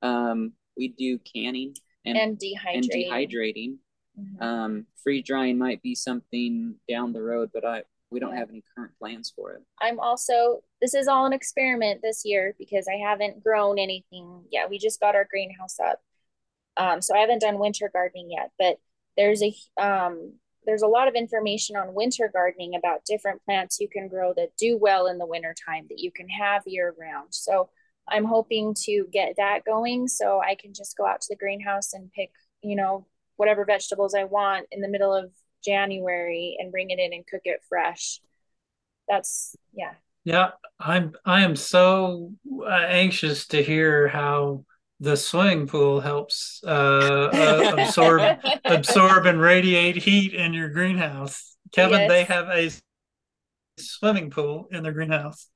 um, we do canning and and and dehydrating dehydrating. Mhm. Um, freeze drying might be something down the road, but I we don't Yeah. have any current plans for it. I'm also this is all an experiment this year because I haven't grown anything yet. We just got our greenhouse up. Um, so I haven't done winter gardening yet, but there's a um there's a lot of information on winter gardening about different plants you can grow that do well in the winter time that you can have year round. So I'm hoping to get that going so I can just go out to the greenhouse and pick, you know, whatever vegetables I want in the middle of January and bring it in and cook it fresh. That's yeah. Yeah, I'm I am so anxious to hear how the swimming pool helps uh, uh, absorb absorb and radiate heat in your greenhouse. Kevin, they have a swimming pool in their greenhouse.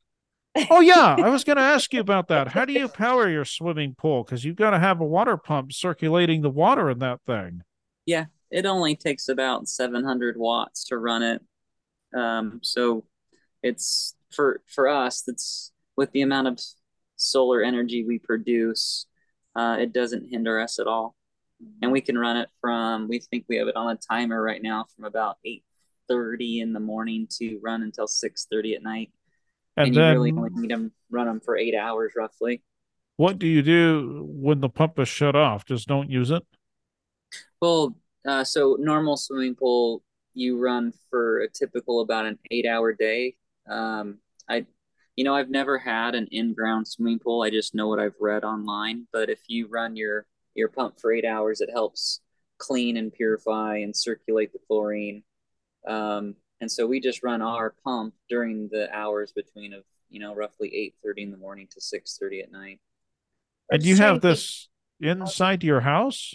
Oh yeah, I was going to ask you about that. How do you power your swimming pool? Because you've got to have a water pump circulating the water in that thing. Yeah, it only takes about 700 watts to run it. Um, so it's for for us, it's with the amount of solar energy we produce, uh, it doesn't hinder us at all. And we can run it from we think we have it on a timer right now from about 8:30 in the morning to run until 6:30 at night. And, And, you then really only need them run them for eight hours roughly. what do you do when the pump is shut off? Just don't use it? Well, uh, so normal swimming pool, you run for a typical about an eight hour day. Um, I, you know, I've never had an in-ground swimming pool. I just know what I've read online. But if you run your your pump for eight hours, it helps clean and purify and circulate the chlorine. Um, and so we just run our pump during the hours between of, you know, roughly 8:30 in the morning to 6:30 at night. We're And you have this inside your house?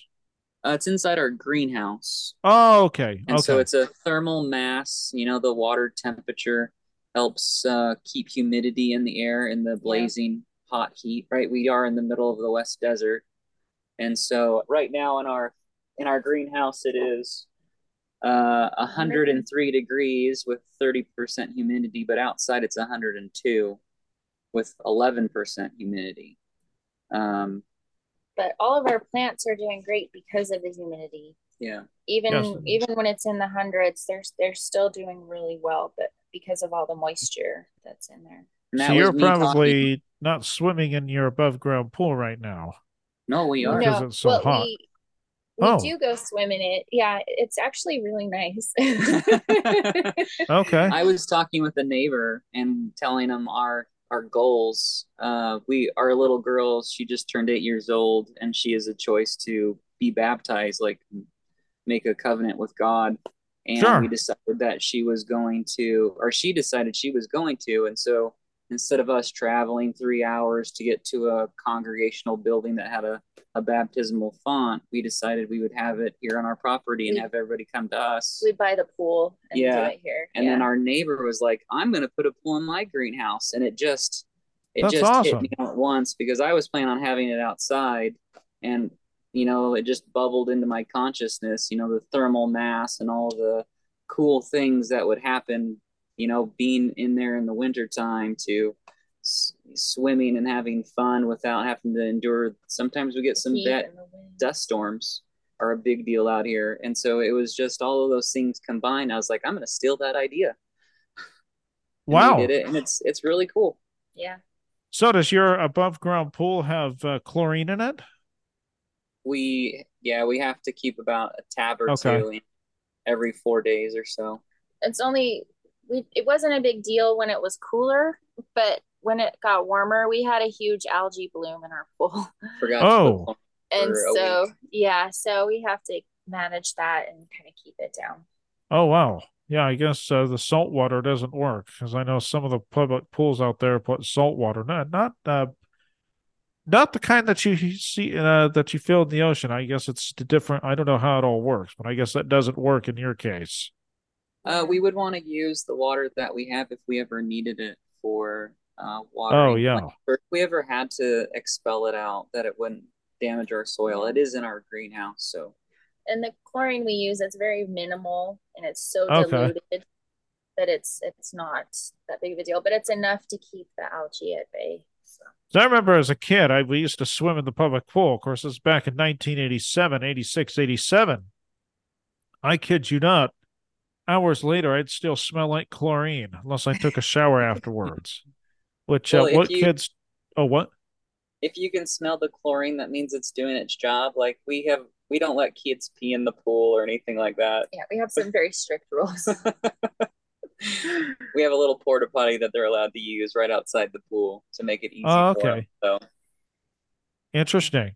Uh, it's inside our greenhouse. Oh, okay. And okay. so it's a thermal mass. You know, the water temperature helps uh, keep humidity in the air in the blazing hot heat. Right, we are in the middle of the West Desert, and so right now in our in our greenhouse it is uh 103 degrees with 30% humidity, but outside it's 102 with 11% humidity. Um, but all of our plants are doing great because of the humidity. Yeah. Even Yes. even when it's in the hundreds, they're they're still doing really well, but because of all the moisture that's in there. And that so you're me talking- probably not swimming in your above ground pool right now. no, we are. Because no, it's so well, hot. we we Oh. do go swim in it. Yeah, it's actually really nice. *laughs* Okay. I was talking with a neighbor and telling him our our goals. Uh, we our little girl, she just turned eight years old, and she has a choice to be baptized, like make a covenant with God. And Sure. we decided that she was going to, or she decided she was going to, and so instead of us traveling three hours to get to a congregational building that had a, a baptismal font, we decided we would have it here on our property and We- have everybody come to us. we buy the pool and Yeah. do it here. And yeah. then our neighbor was like, I'm going to put a pool in my greenhouse. And it just, it That's just awesome. hit me at once because I was planning on having it outside. And, you know, it just bubbled into my consciousness, you know, the thermal mass and all the cool things that would happen, you know, being in there in the wintertime to s- swimming and having fun without having to endure. Sometimes we get some Heat bad, and the wind. dust storms are a big deal out here. And so it was just all of those things combined. I was like, I'm going to steal that idea. And Wow. Did it, and it's it's really cool. Yeah. So does your above ground pool have uh, chlorine in it? We yeah, we have to keep about a tab or Okay. two every four days or so. It's only we it wasn't a big deal when it was cooler, but when it got warmer, we had a huge algae bloom in our pool. *laughs* Forgot Oh. to And so week. yeah, so we have to manage that and kind of keep it down. Oh wow. Yeah, I guess uh, the salt water doesn't work because I know some of the public pools out there put salt water. Not not uh, not the kind that you see uh, that you feel in the ocean. I guess it's different. I don't know how it all works, but I guess that doesn't work in your case. Uh, we would want to use the water that we have if we ever needed it for uh, water. Oh, yeah. or if we ever had to expel it out, that it wouldn't damage our soil. It is in our greenhouse, so And the chlorine we use, it's very minimal and it's so Okay. diluted that it's it's not that big of a deal, but it's enough to keep the algae at bay. So So I remember as a kid, I we used to swim in the public pool. Of course, this was back in 1987, 86, 87. I kid you not. Hours later, I'd still smell like chlorine unless I took a shower *laughs* afterwards. Which, Well, uh, what you- kids? Oh, what? if you can smell the chlorine, that means it's doing its job. Like we have, we don't let kids pee in the pool or anything like that. yeah, we have some very strict rules. *laughs* *laughs* we have a little porta potty that they're allowed to use right outside the pool to make it easy. Oh, for 'em. okay. So Interesting.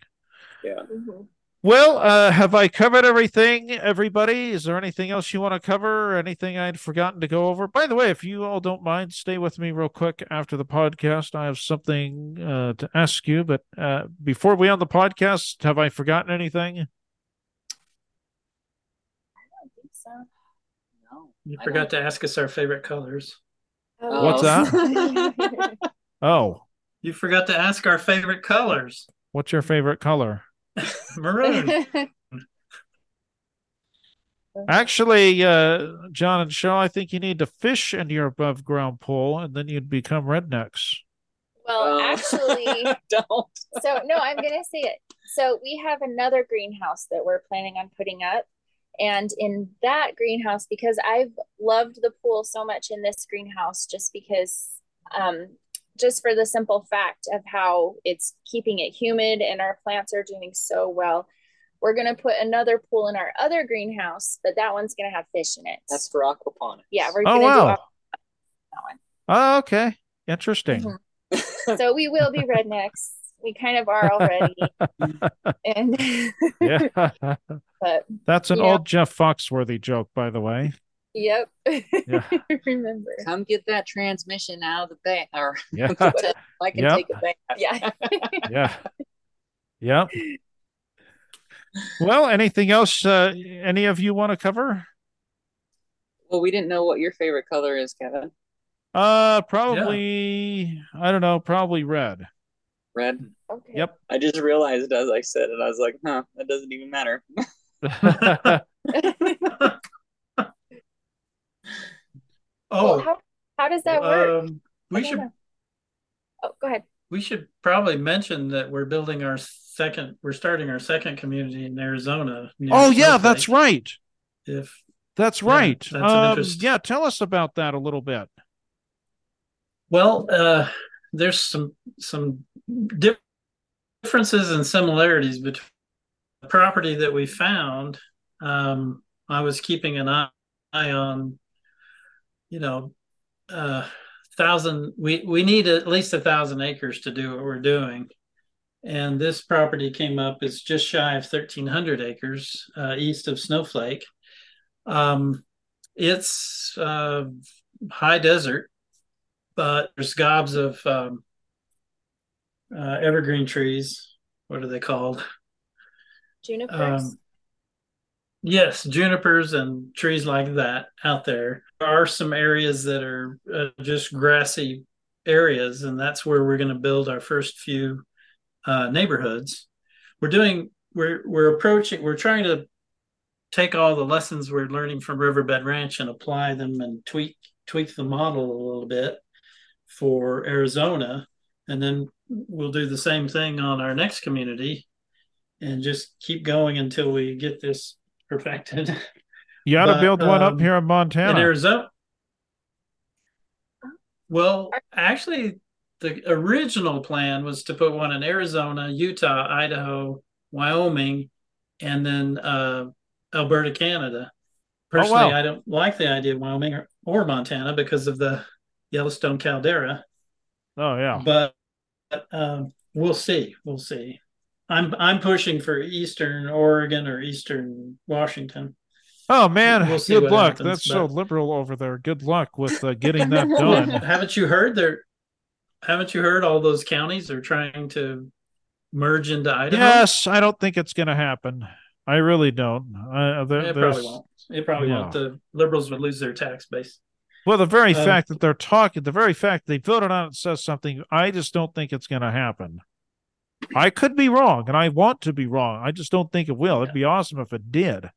yeah. Mhm. Well, uh, have I covered everything, everybody? Is there anything else you want to cover or anything I'd forgotten to go over? By the way, if you all don't mind, stay with me real quick after the podcast. I have something uh, to ask you, but uh, before we end the podcast, have I forgotten anything? I don't think so. No, You I forgot don't- to ask us our favorite colors. What's that? *laughs* Oh, You forgot to ask our favorite colors. what's your favorite color? *laughs* *laughs* Maroon. Actually, uh, Jon and Shaw, I think you need to fish in your above ground pool, and then you'd become rednecks. well, Oh. actually, don't. so no, I'm gonna say it. So we have another greenhouse that we're planning on putting up. And in that greenhouse, because I've loved the pool so much in this greenhouse, just because um just for the simple fact of how it's keeping it humid and our plants are doing so well. We're gonna put another pool in our other greenhouse, but that one's gonna have fish in it. That's for aquaponics. yeah, we're Oh, gonna wow. do that one. Oh, okay. Interesting. Mhm. *laughs* so we will be rednecks. We kind of are already. *laughs* and Yeah. *laughs* but That's an Yeah. old Jeff Foxworthy joke, by the way. yep. *laughs* Yeah. Remember. Come get that transmission out of the bath, or Yeah. I can Yep. take a bath. Yeah. Yeah. Yep. Well, anything else uh, any of you want to cover? Well, we didn't know what your favorite color is, Kevin. Uh, probably, I don't know, probably red. Red. Okay. Yep. I just realized as I said it, I was like, huh, that doesn't even matter. *laughs* *laughs* Well, Oh, how, how does that work? um, we don't should know. Oh, go ahead. we should probably mention that we're building our second. We're starting our second community in Arizona. near oh, yeah, that's Snowflake. right. If That's Yeah, right. that's of um, interest. yeah, tell us about that a little bit. Well, uh, there's some some differences and similarities between the property that we found. Um, I was keeping an eye on, you know, uh, thousand. We we need at least a thousand acres to do what we're doing, and this property came up. It's just shy of thirteen hundred acres uh, east of Snowflake. Um, it's uh, high desert but there's gobs of um, uh, evergreen trees. What are they called? Junipers. Um, yes, junipers and trees like that out there. There are some areas that are uh, just grassy areas, and that's where we're going to build our first few uh, neighborhoods. We're doing. We're we're approaching. We're trying to take all the lessons we're learning from Riverbed Ranch and apply them and tweak tweak the model a little bit for Arizona, and then we'll do the same thing on our next community, and just keep going until we get this perfected. *laughs* You got to But, build one up um, here in Montana. In. Arizona, well, actually, the original plan was to put one in Arizona, Utah, Idaho, Wyoming, and then uh, Alberta, Canada. Personally, Oh, wow. I don't like the idea of Wyoming or, or Montana because of the Yellowstone caldera. oh, yeah. but um, we'll see. We'll see. I'm I'm pushing for Eastern Oregon or Eastern Washington. Oh, man. We'll good luck. happens, That's so liberal over there. Good luck with uh, getting that done. *laughs* haven't you heard there? Haven't you heard all those counties are trying to merge into Idaho? yes, I don't think it's going to happen. I really don't. Uh, there, it there's- probably won't. It probably Yeah. won't. The liberals would lose their tax base. Well, the very Um, fact that they're talking, the very fact they voted on it says something. I just don't think it's going to happen. I could be wrong, and I want to be wrong. I just don't think it will. It'd be awesome if it did.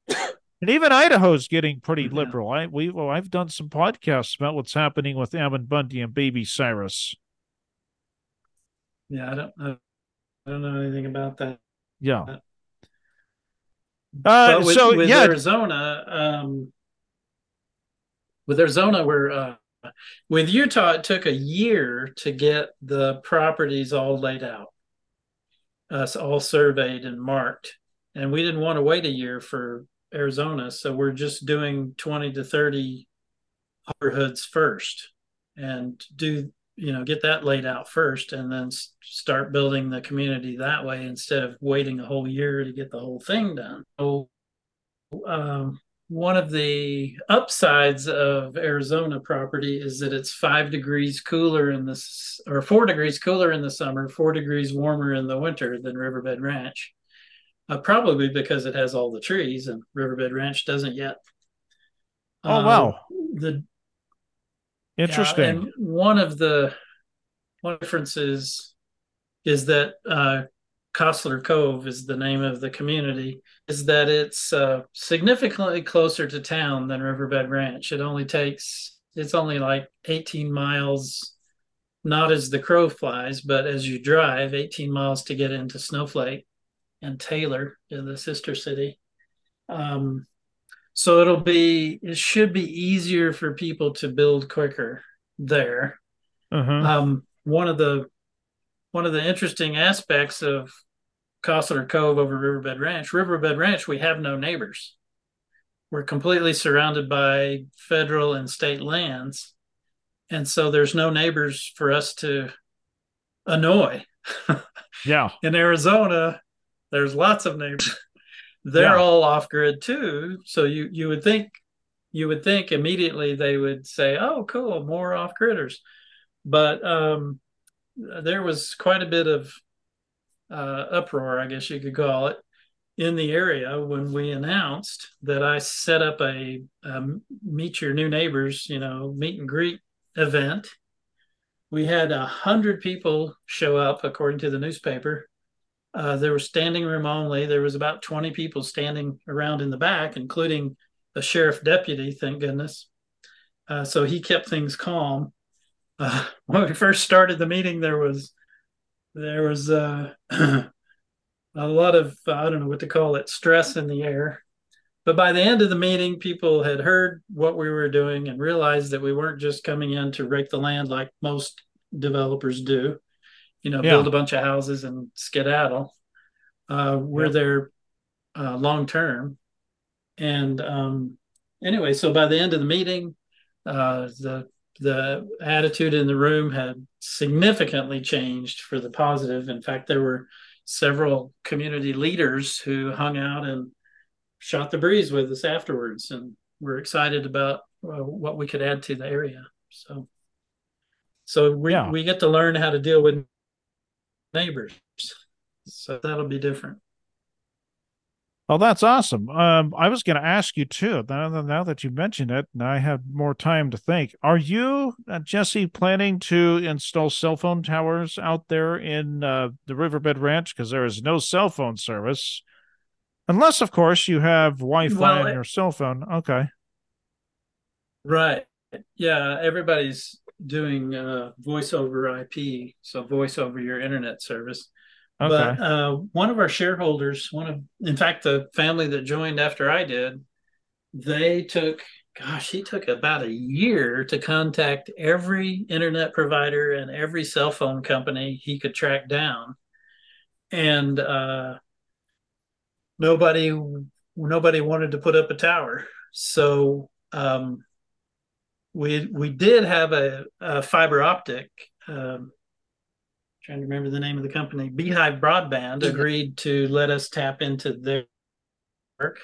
And even Idaho's getting pretty Yeah. liberal. I we well, I've done some podcasts about what's happening with Ammon Bundy and Baby Cyrus. Yeah, I don't. I don't know anything about that. Yeah. Uh, with, so with yeah, Arizona, um, with Arizona, we're uh, with Utah. It took a year to get the properties all laid out, uh, all surveyed and marked, and we didn't want to wait a year for Arizona, so we're just doing twenty to thirty neighborhoods first, and do you know get that laid out first, and then start building the community that way instead of waiting a whole year to get the whole thing done. So um, one of the upsides of Arizona property is that it's five degrees cooler in this, or four degrees cooler in the summer, four degrees warmer in the winter than Riverbed Ranch. Uh, probably because it has all the trees, and Riverbed Ranch doesn't yet. Oh, Uh, wow. The interesting. yeah, and one of the one differences is that uh, Costler Cove is the name of the community. Is that it's uh, significantly closer to town than Riverbed Ranch. It only takes it's only like 18 miles, not as the crow flies, but as you drive, 18 miles to get into Snowflake and Taylor, in the sister city. Um, so it'll be it should be easier for people to build quicker there. uh-huh. Um, one of the one of the interesting aspects of Costler Cove over Riverbed Ranch, Riverbed Ranch, we have no neighbors. We're completely surrounded by federal and state lands, and so there's no neighbors for us to annoy. *laughs* yeah. In Arizona, there's lots of neighbors. They're Yeah. all off grid too, so you you would think you would think immediately they would say, "Oh, cool, more off gridders," but um, there was quite a bit of uh, uproar, I guess you could call it, in the area when we announced that I set up a, a meet your new neighbors, you know, meet and greet event. We had a hundred people show up, according to the newspaper. Uh, there was standing room only. There was about 20 people standing around in the back, including a sheriff deputy, thank goodness. Uh, so he kept things calm. Uh, *laughs* when we first started the meeting, there was there was uh, *clears throat* a lot of I don't know what to call it stress in the air. But by the end of the meeting, people had heard what we were doing and realized that we weren't just coming in to rake the land like most developers do, you know, yeah. build a bunch of houses and skedaddle. Uh, we're there uh, long term. And um, anyway, so by the end of the meeting, uh, the the attitude in the room had significantly changed for the positive. In fact, there were several community leaders who hung out and shot the breeze with us afterwards, and we're excited about uh, what we could add to the area. So, so we yeah. we get to learn how to deal with neighbors. So that'll be different. Oh, that's awesome. Um, I was going to ask you too. Now, now that you mentioned it, and I have more time to think. Are you, uh, Jesse, planning to install cell phone towers out there in uh, the Riverbed Ranch? Because there is no cell phone service, unless, of course, you have Wi-Fi well, on your cell phone. Okay. Right. Yeah. Everybody's doing uh, voice over IP, so voice over your internet service. Okay. But uh, one of our shareholders, one of, in fact, the family that joined after I did, they took, gosh, he took about a year to contact every internet provider and every cell phone company he could track down, and uh, nobody, nobody wanted to put up a tower. So um, we we did have a, a fiber optic. Um, trying to remember the name of the company, Beehive Broadband agreed to let us tap into their work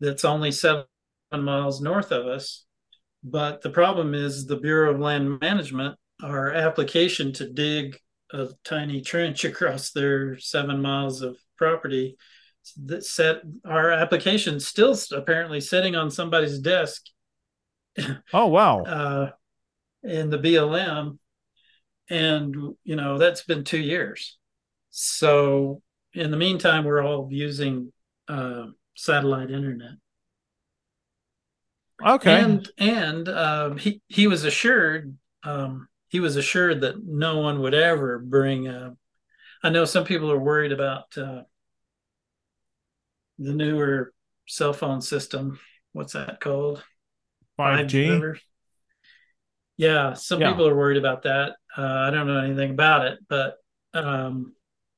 that's only seven miles north of us. But the problem is the Bureau of Land Management, our application to dig a tiny trench across their seven miles of property that set our application still apparently sitting on somebody's desk. Oh wow. uh, in the BLM and you know that's been two years. So in the meantime we're all using uh, satellite internet. Okay. And and um, he he was assured um, he was assured that no one would ever bring a, I know some people are worried about uh, the newer cell phone system. What's that called? 5G. 5G yeah, some yeah. people are worried about that. Uh, I don't know anything about it, but um,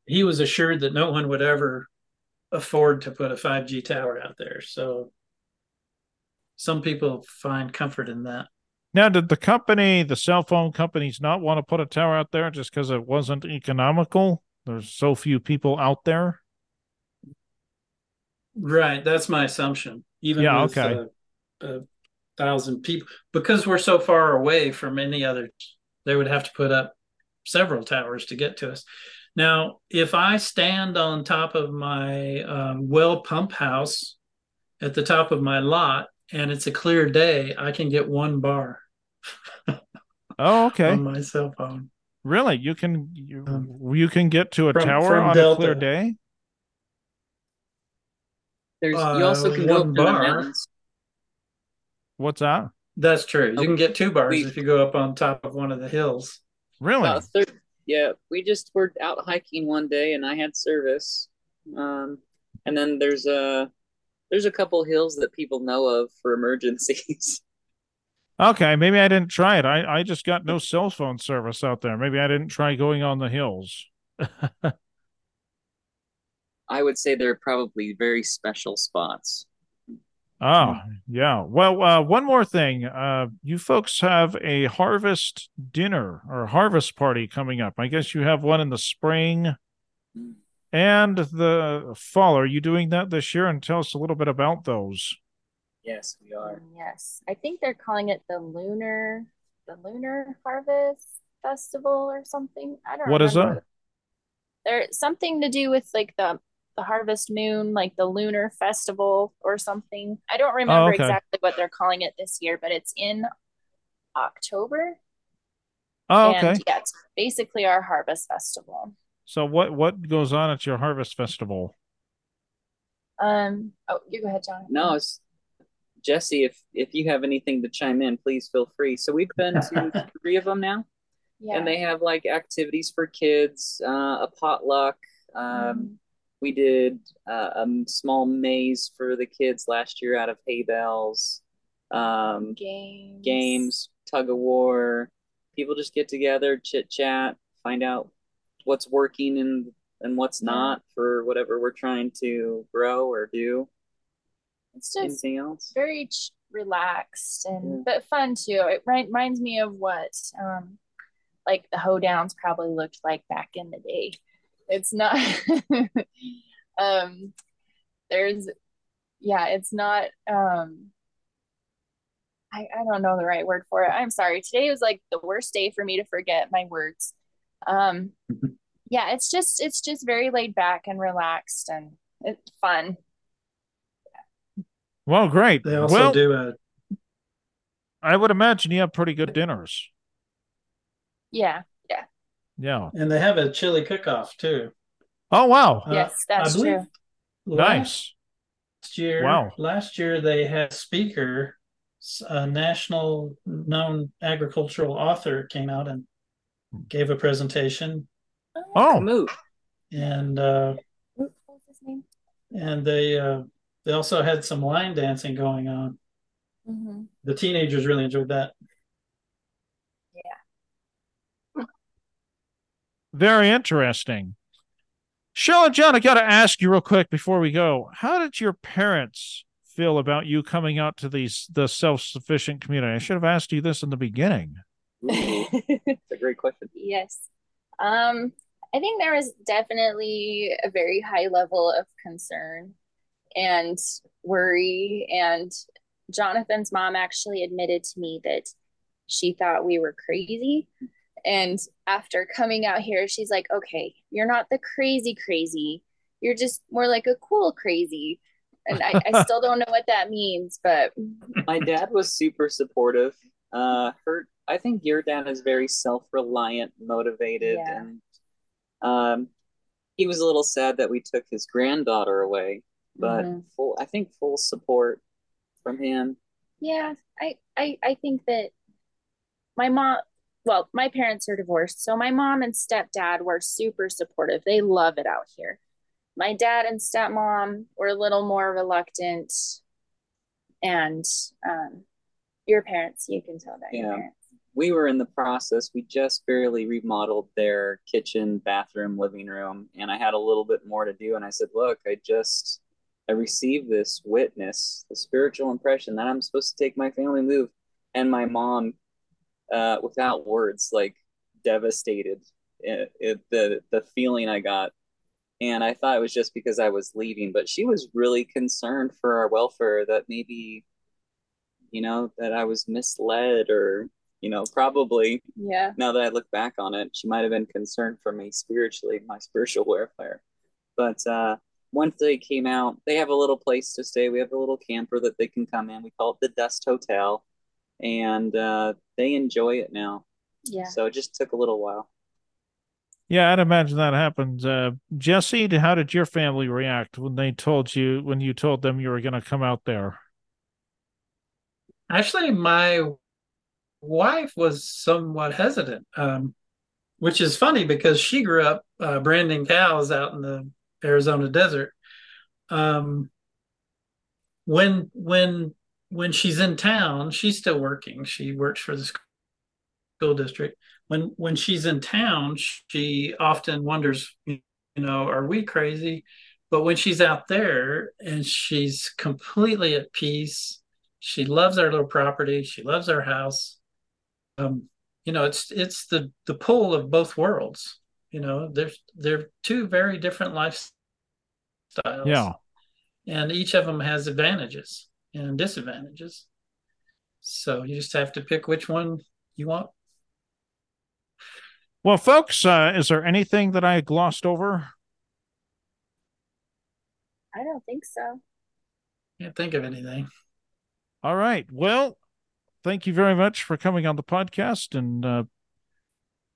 he was assured that no one would ever afford to put a 5G tower out there. So some people find comfort in that. Now, did the company, the cell phone companies, not want to put a tower out there just because it wasn't economical? There's so few people out there. Right, that's my assumption. Even yeah, with, okay. Uh, uh, thousand people because we're so far away from any other they would have to put up several towers to get to us. Now if i stand on top of my um, well pump house at the top of my lot and it's a clear day i can get one bar *laughs* oh okay. on my cell phone. Really? You can you, um, you can get to a from, tower from on Delta. a clear day? There's you also can uh, go up bar. the mountains What's that? That's true. You can get two bars we, if you go up on top of one of the hills. Really? Uh, yeah, we just were out hiking one day, and I had service. Um, and then there's a there's a couple hills that people know of for emergencies. *laughs* Okay, maybe I didn't try it. I, I just got no cell phone service out there. Maybe I didn't try going on the hills. *laughs* I would say they're probably very special spots. Oh, yeah. Well, uh, one more thing. Uh, you folks have a harvest dinner or harvest party coming up. I guess you have one in the spring and the fall. Are you doing that this year? And tell us a little bit about those. Yes, we are. Yes. I think they're calling it the Lunar the Lunar Harvest Festival or something. I don't know. What is that? there's something to do with like the the harvest moon, like the lunar festival or something. I don't remember okay. exactly what they're calling it this year, but it's in October. Oh, okay. And yeah, it's basically our harvest festival. So what what goes on at your harvest festival? Um. Oh, you go ahead, Jon. No, it's Jesse. If if you have anything to chime in, please feel free. So we've been to *laughs* three of them now, Yeah. and they have like activities for kids, uh, a potluck. Um, Mhm. We did uh, a small maze for the kids last year out of hay bales. Um, games. games, tug of war. People just get together, chit chat, find out what's working and and what's Yeah. not for whatever we're trying to grow or do. It's just Anything else? very ch- relaxed and Yeah. but fun too. It reminds me of what um like the hoedowns probably looked like back in the day. It's not *laughs* um there's yeah, it's not um I, I don't know the right word for it. I'm sorry. Today was like the worst day for me to forget my words. Um yeah, it's just it's just very laid back and relaxed and it's fun. Well, great. They also well, do a I would imagine you have pretty good dinners. Yeah. Yeah. and they have a chili cook-off too. Oh wow. Uh, Yes, that's I true. Nice. Last year, Wow. last year they had a speaker, a national known agricultural author came out and gave a presentation, Oh, Kamut. and uh, What was his name? and they uh, they also had some line dancing going on. Mm-hmm. The teenagers really enjoyed that. Very interesting. Shell and Jon, I got to ask you real quick before we go. How did your parents feel about you coming out to these the self sufficient community? I should have asked you this in the beginning. It's a great question. *laughs* Yes. Um, I think there was definitely a very high level of concern and worry. And Jonathan's mom actually admitted to me that she thought we were crazy. And after coming out here, she's like, okay, you're not the crazy crazy. You're just more like a cool crazy. And I, I still don't know what that means, but My dad was super supportive. Uh, her, I think your dad is very self-reliant, motivated, Yeah. and um, he was a little sad that we took his granddaughter away, but Mhm. full, I think full support from him. Yeah, I, I I think that my mom, well, my parents are divorced, so my mom and stepdad were super supportive. They love it out here. My dad and stepmom were a little more reluctant, and um, your parents, you can tell that your Yeah. parents. we were in the process. We just barely remodeled their kitchen, bathroom, living room, and I had a little bit more to do. And I said, "Look, I just I received this witness, the spiritual impression that I'm supposed to take my family move." And my mom, uh, without words, like devastated it, it, the the feeling I got. And I thought it was just because I was leaving, but she was really concerned for our welfare that maybe, you know, that I was misled or you know, probably Yeah, now that I look back on it, she might have been concerned for me spiritually, my spiritual *laughs* welfare. But uh, once they came out, they have a little place to stay. We have a little camper that they can come in. We call it the Dust Hotel, and uh, they enjoy it now. yeah. So it just took a little while. Yeah, I'd imagine that happens. Uh, Jesse, how did your family react when they told you when you told them you were going to come out there? Actually, my wife was somewhat hesitant, um, which is funny because she grew up uh, branding cows out in the Arizona desert. Um, when when when she's in town, she's still working. She works for the school district. When when she's in town, she often wonders, you know, are we crazy? But when she's out there and she's completely at peace, she loves our little property. She loves our house. Um, you know, it's it's the the pull of both worlds. You know, there's they're two very different lifestyles. Yeah. and each of them has advantages and disadvantages. So you just have to pick which one you want. Well, folks, uh, is there anything that I glossed over? I don't think so. Can't think of anything. All right. Well, thank you very much for coming on the podcast. And uh,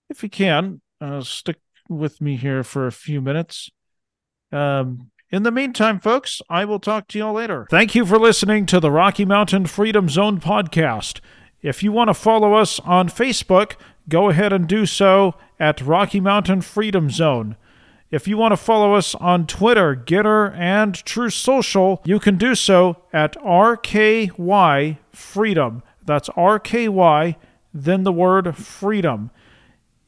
if you can, uh, stick with me here for a few minutes. Um, in the meantime, folks, I will talk to you all later. Thank you for listening to the Rocky Mountain Freedom Zone podcast. If you want to follow us on Facebook, go ahead and do so at Rocky Mountain Freedom Zone. If you want to follow us on Twitter, Gettr, and Truth Social, you can do so at RKY Freedom. That's RKY, then the word freedom.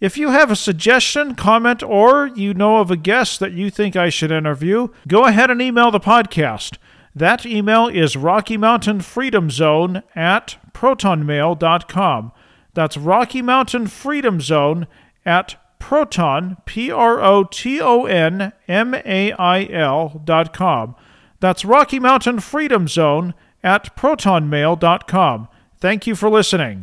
If you have a suggestion, comment, or you know of a guest that you think I should interview, go ahead and email the podcast. That email is Rocky Mountain Freedom Zone at protonmail.com. That's Rocky Mountain Freedom Zone at proton, P R O T O N M A I L dot com. That's Rocky Mountain Freedom Zone at protonmail.com. Thank you for listening.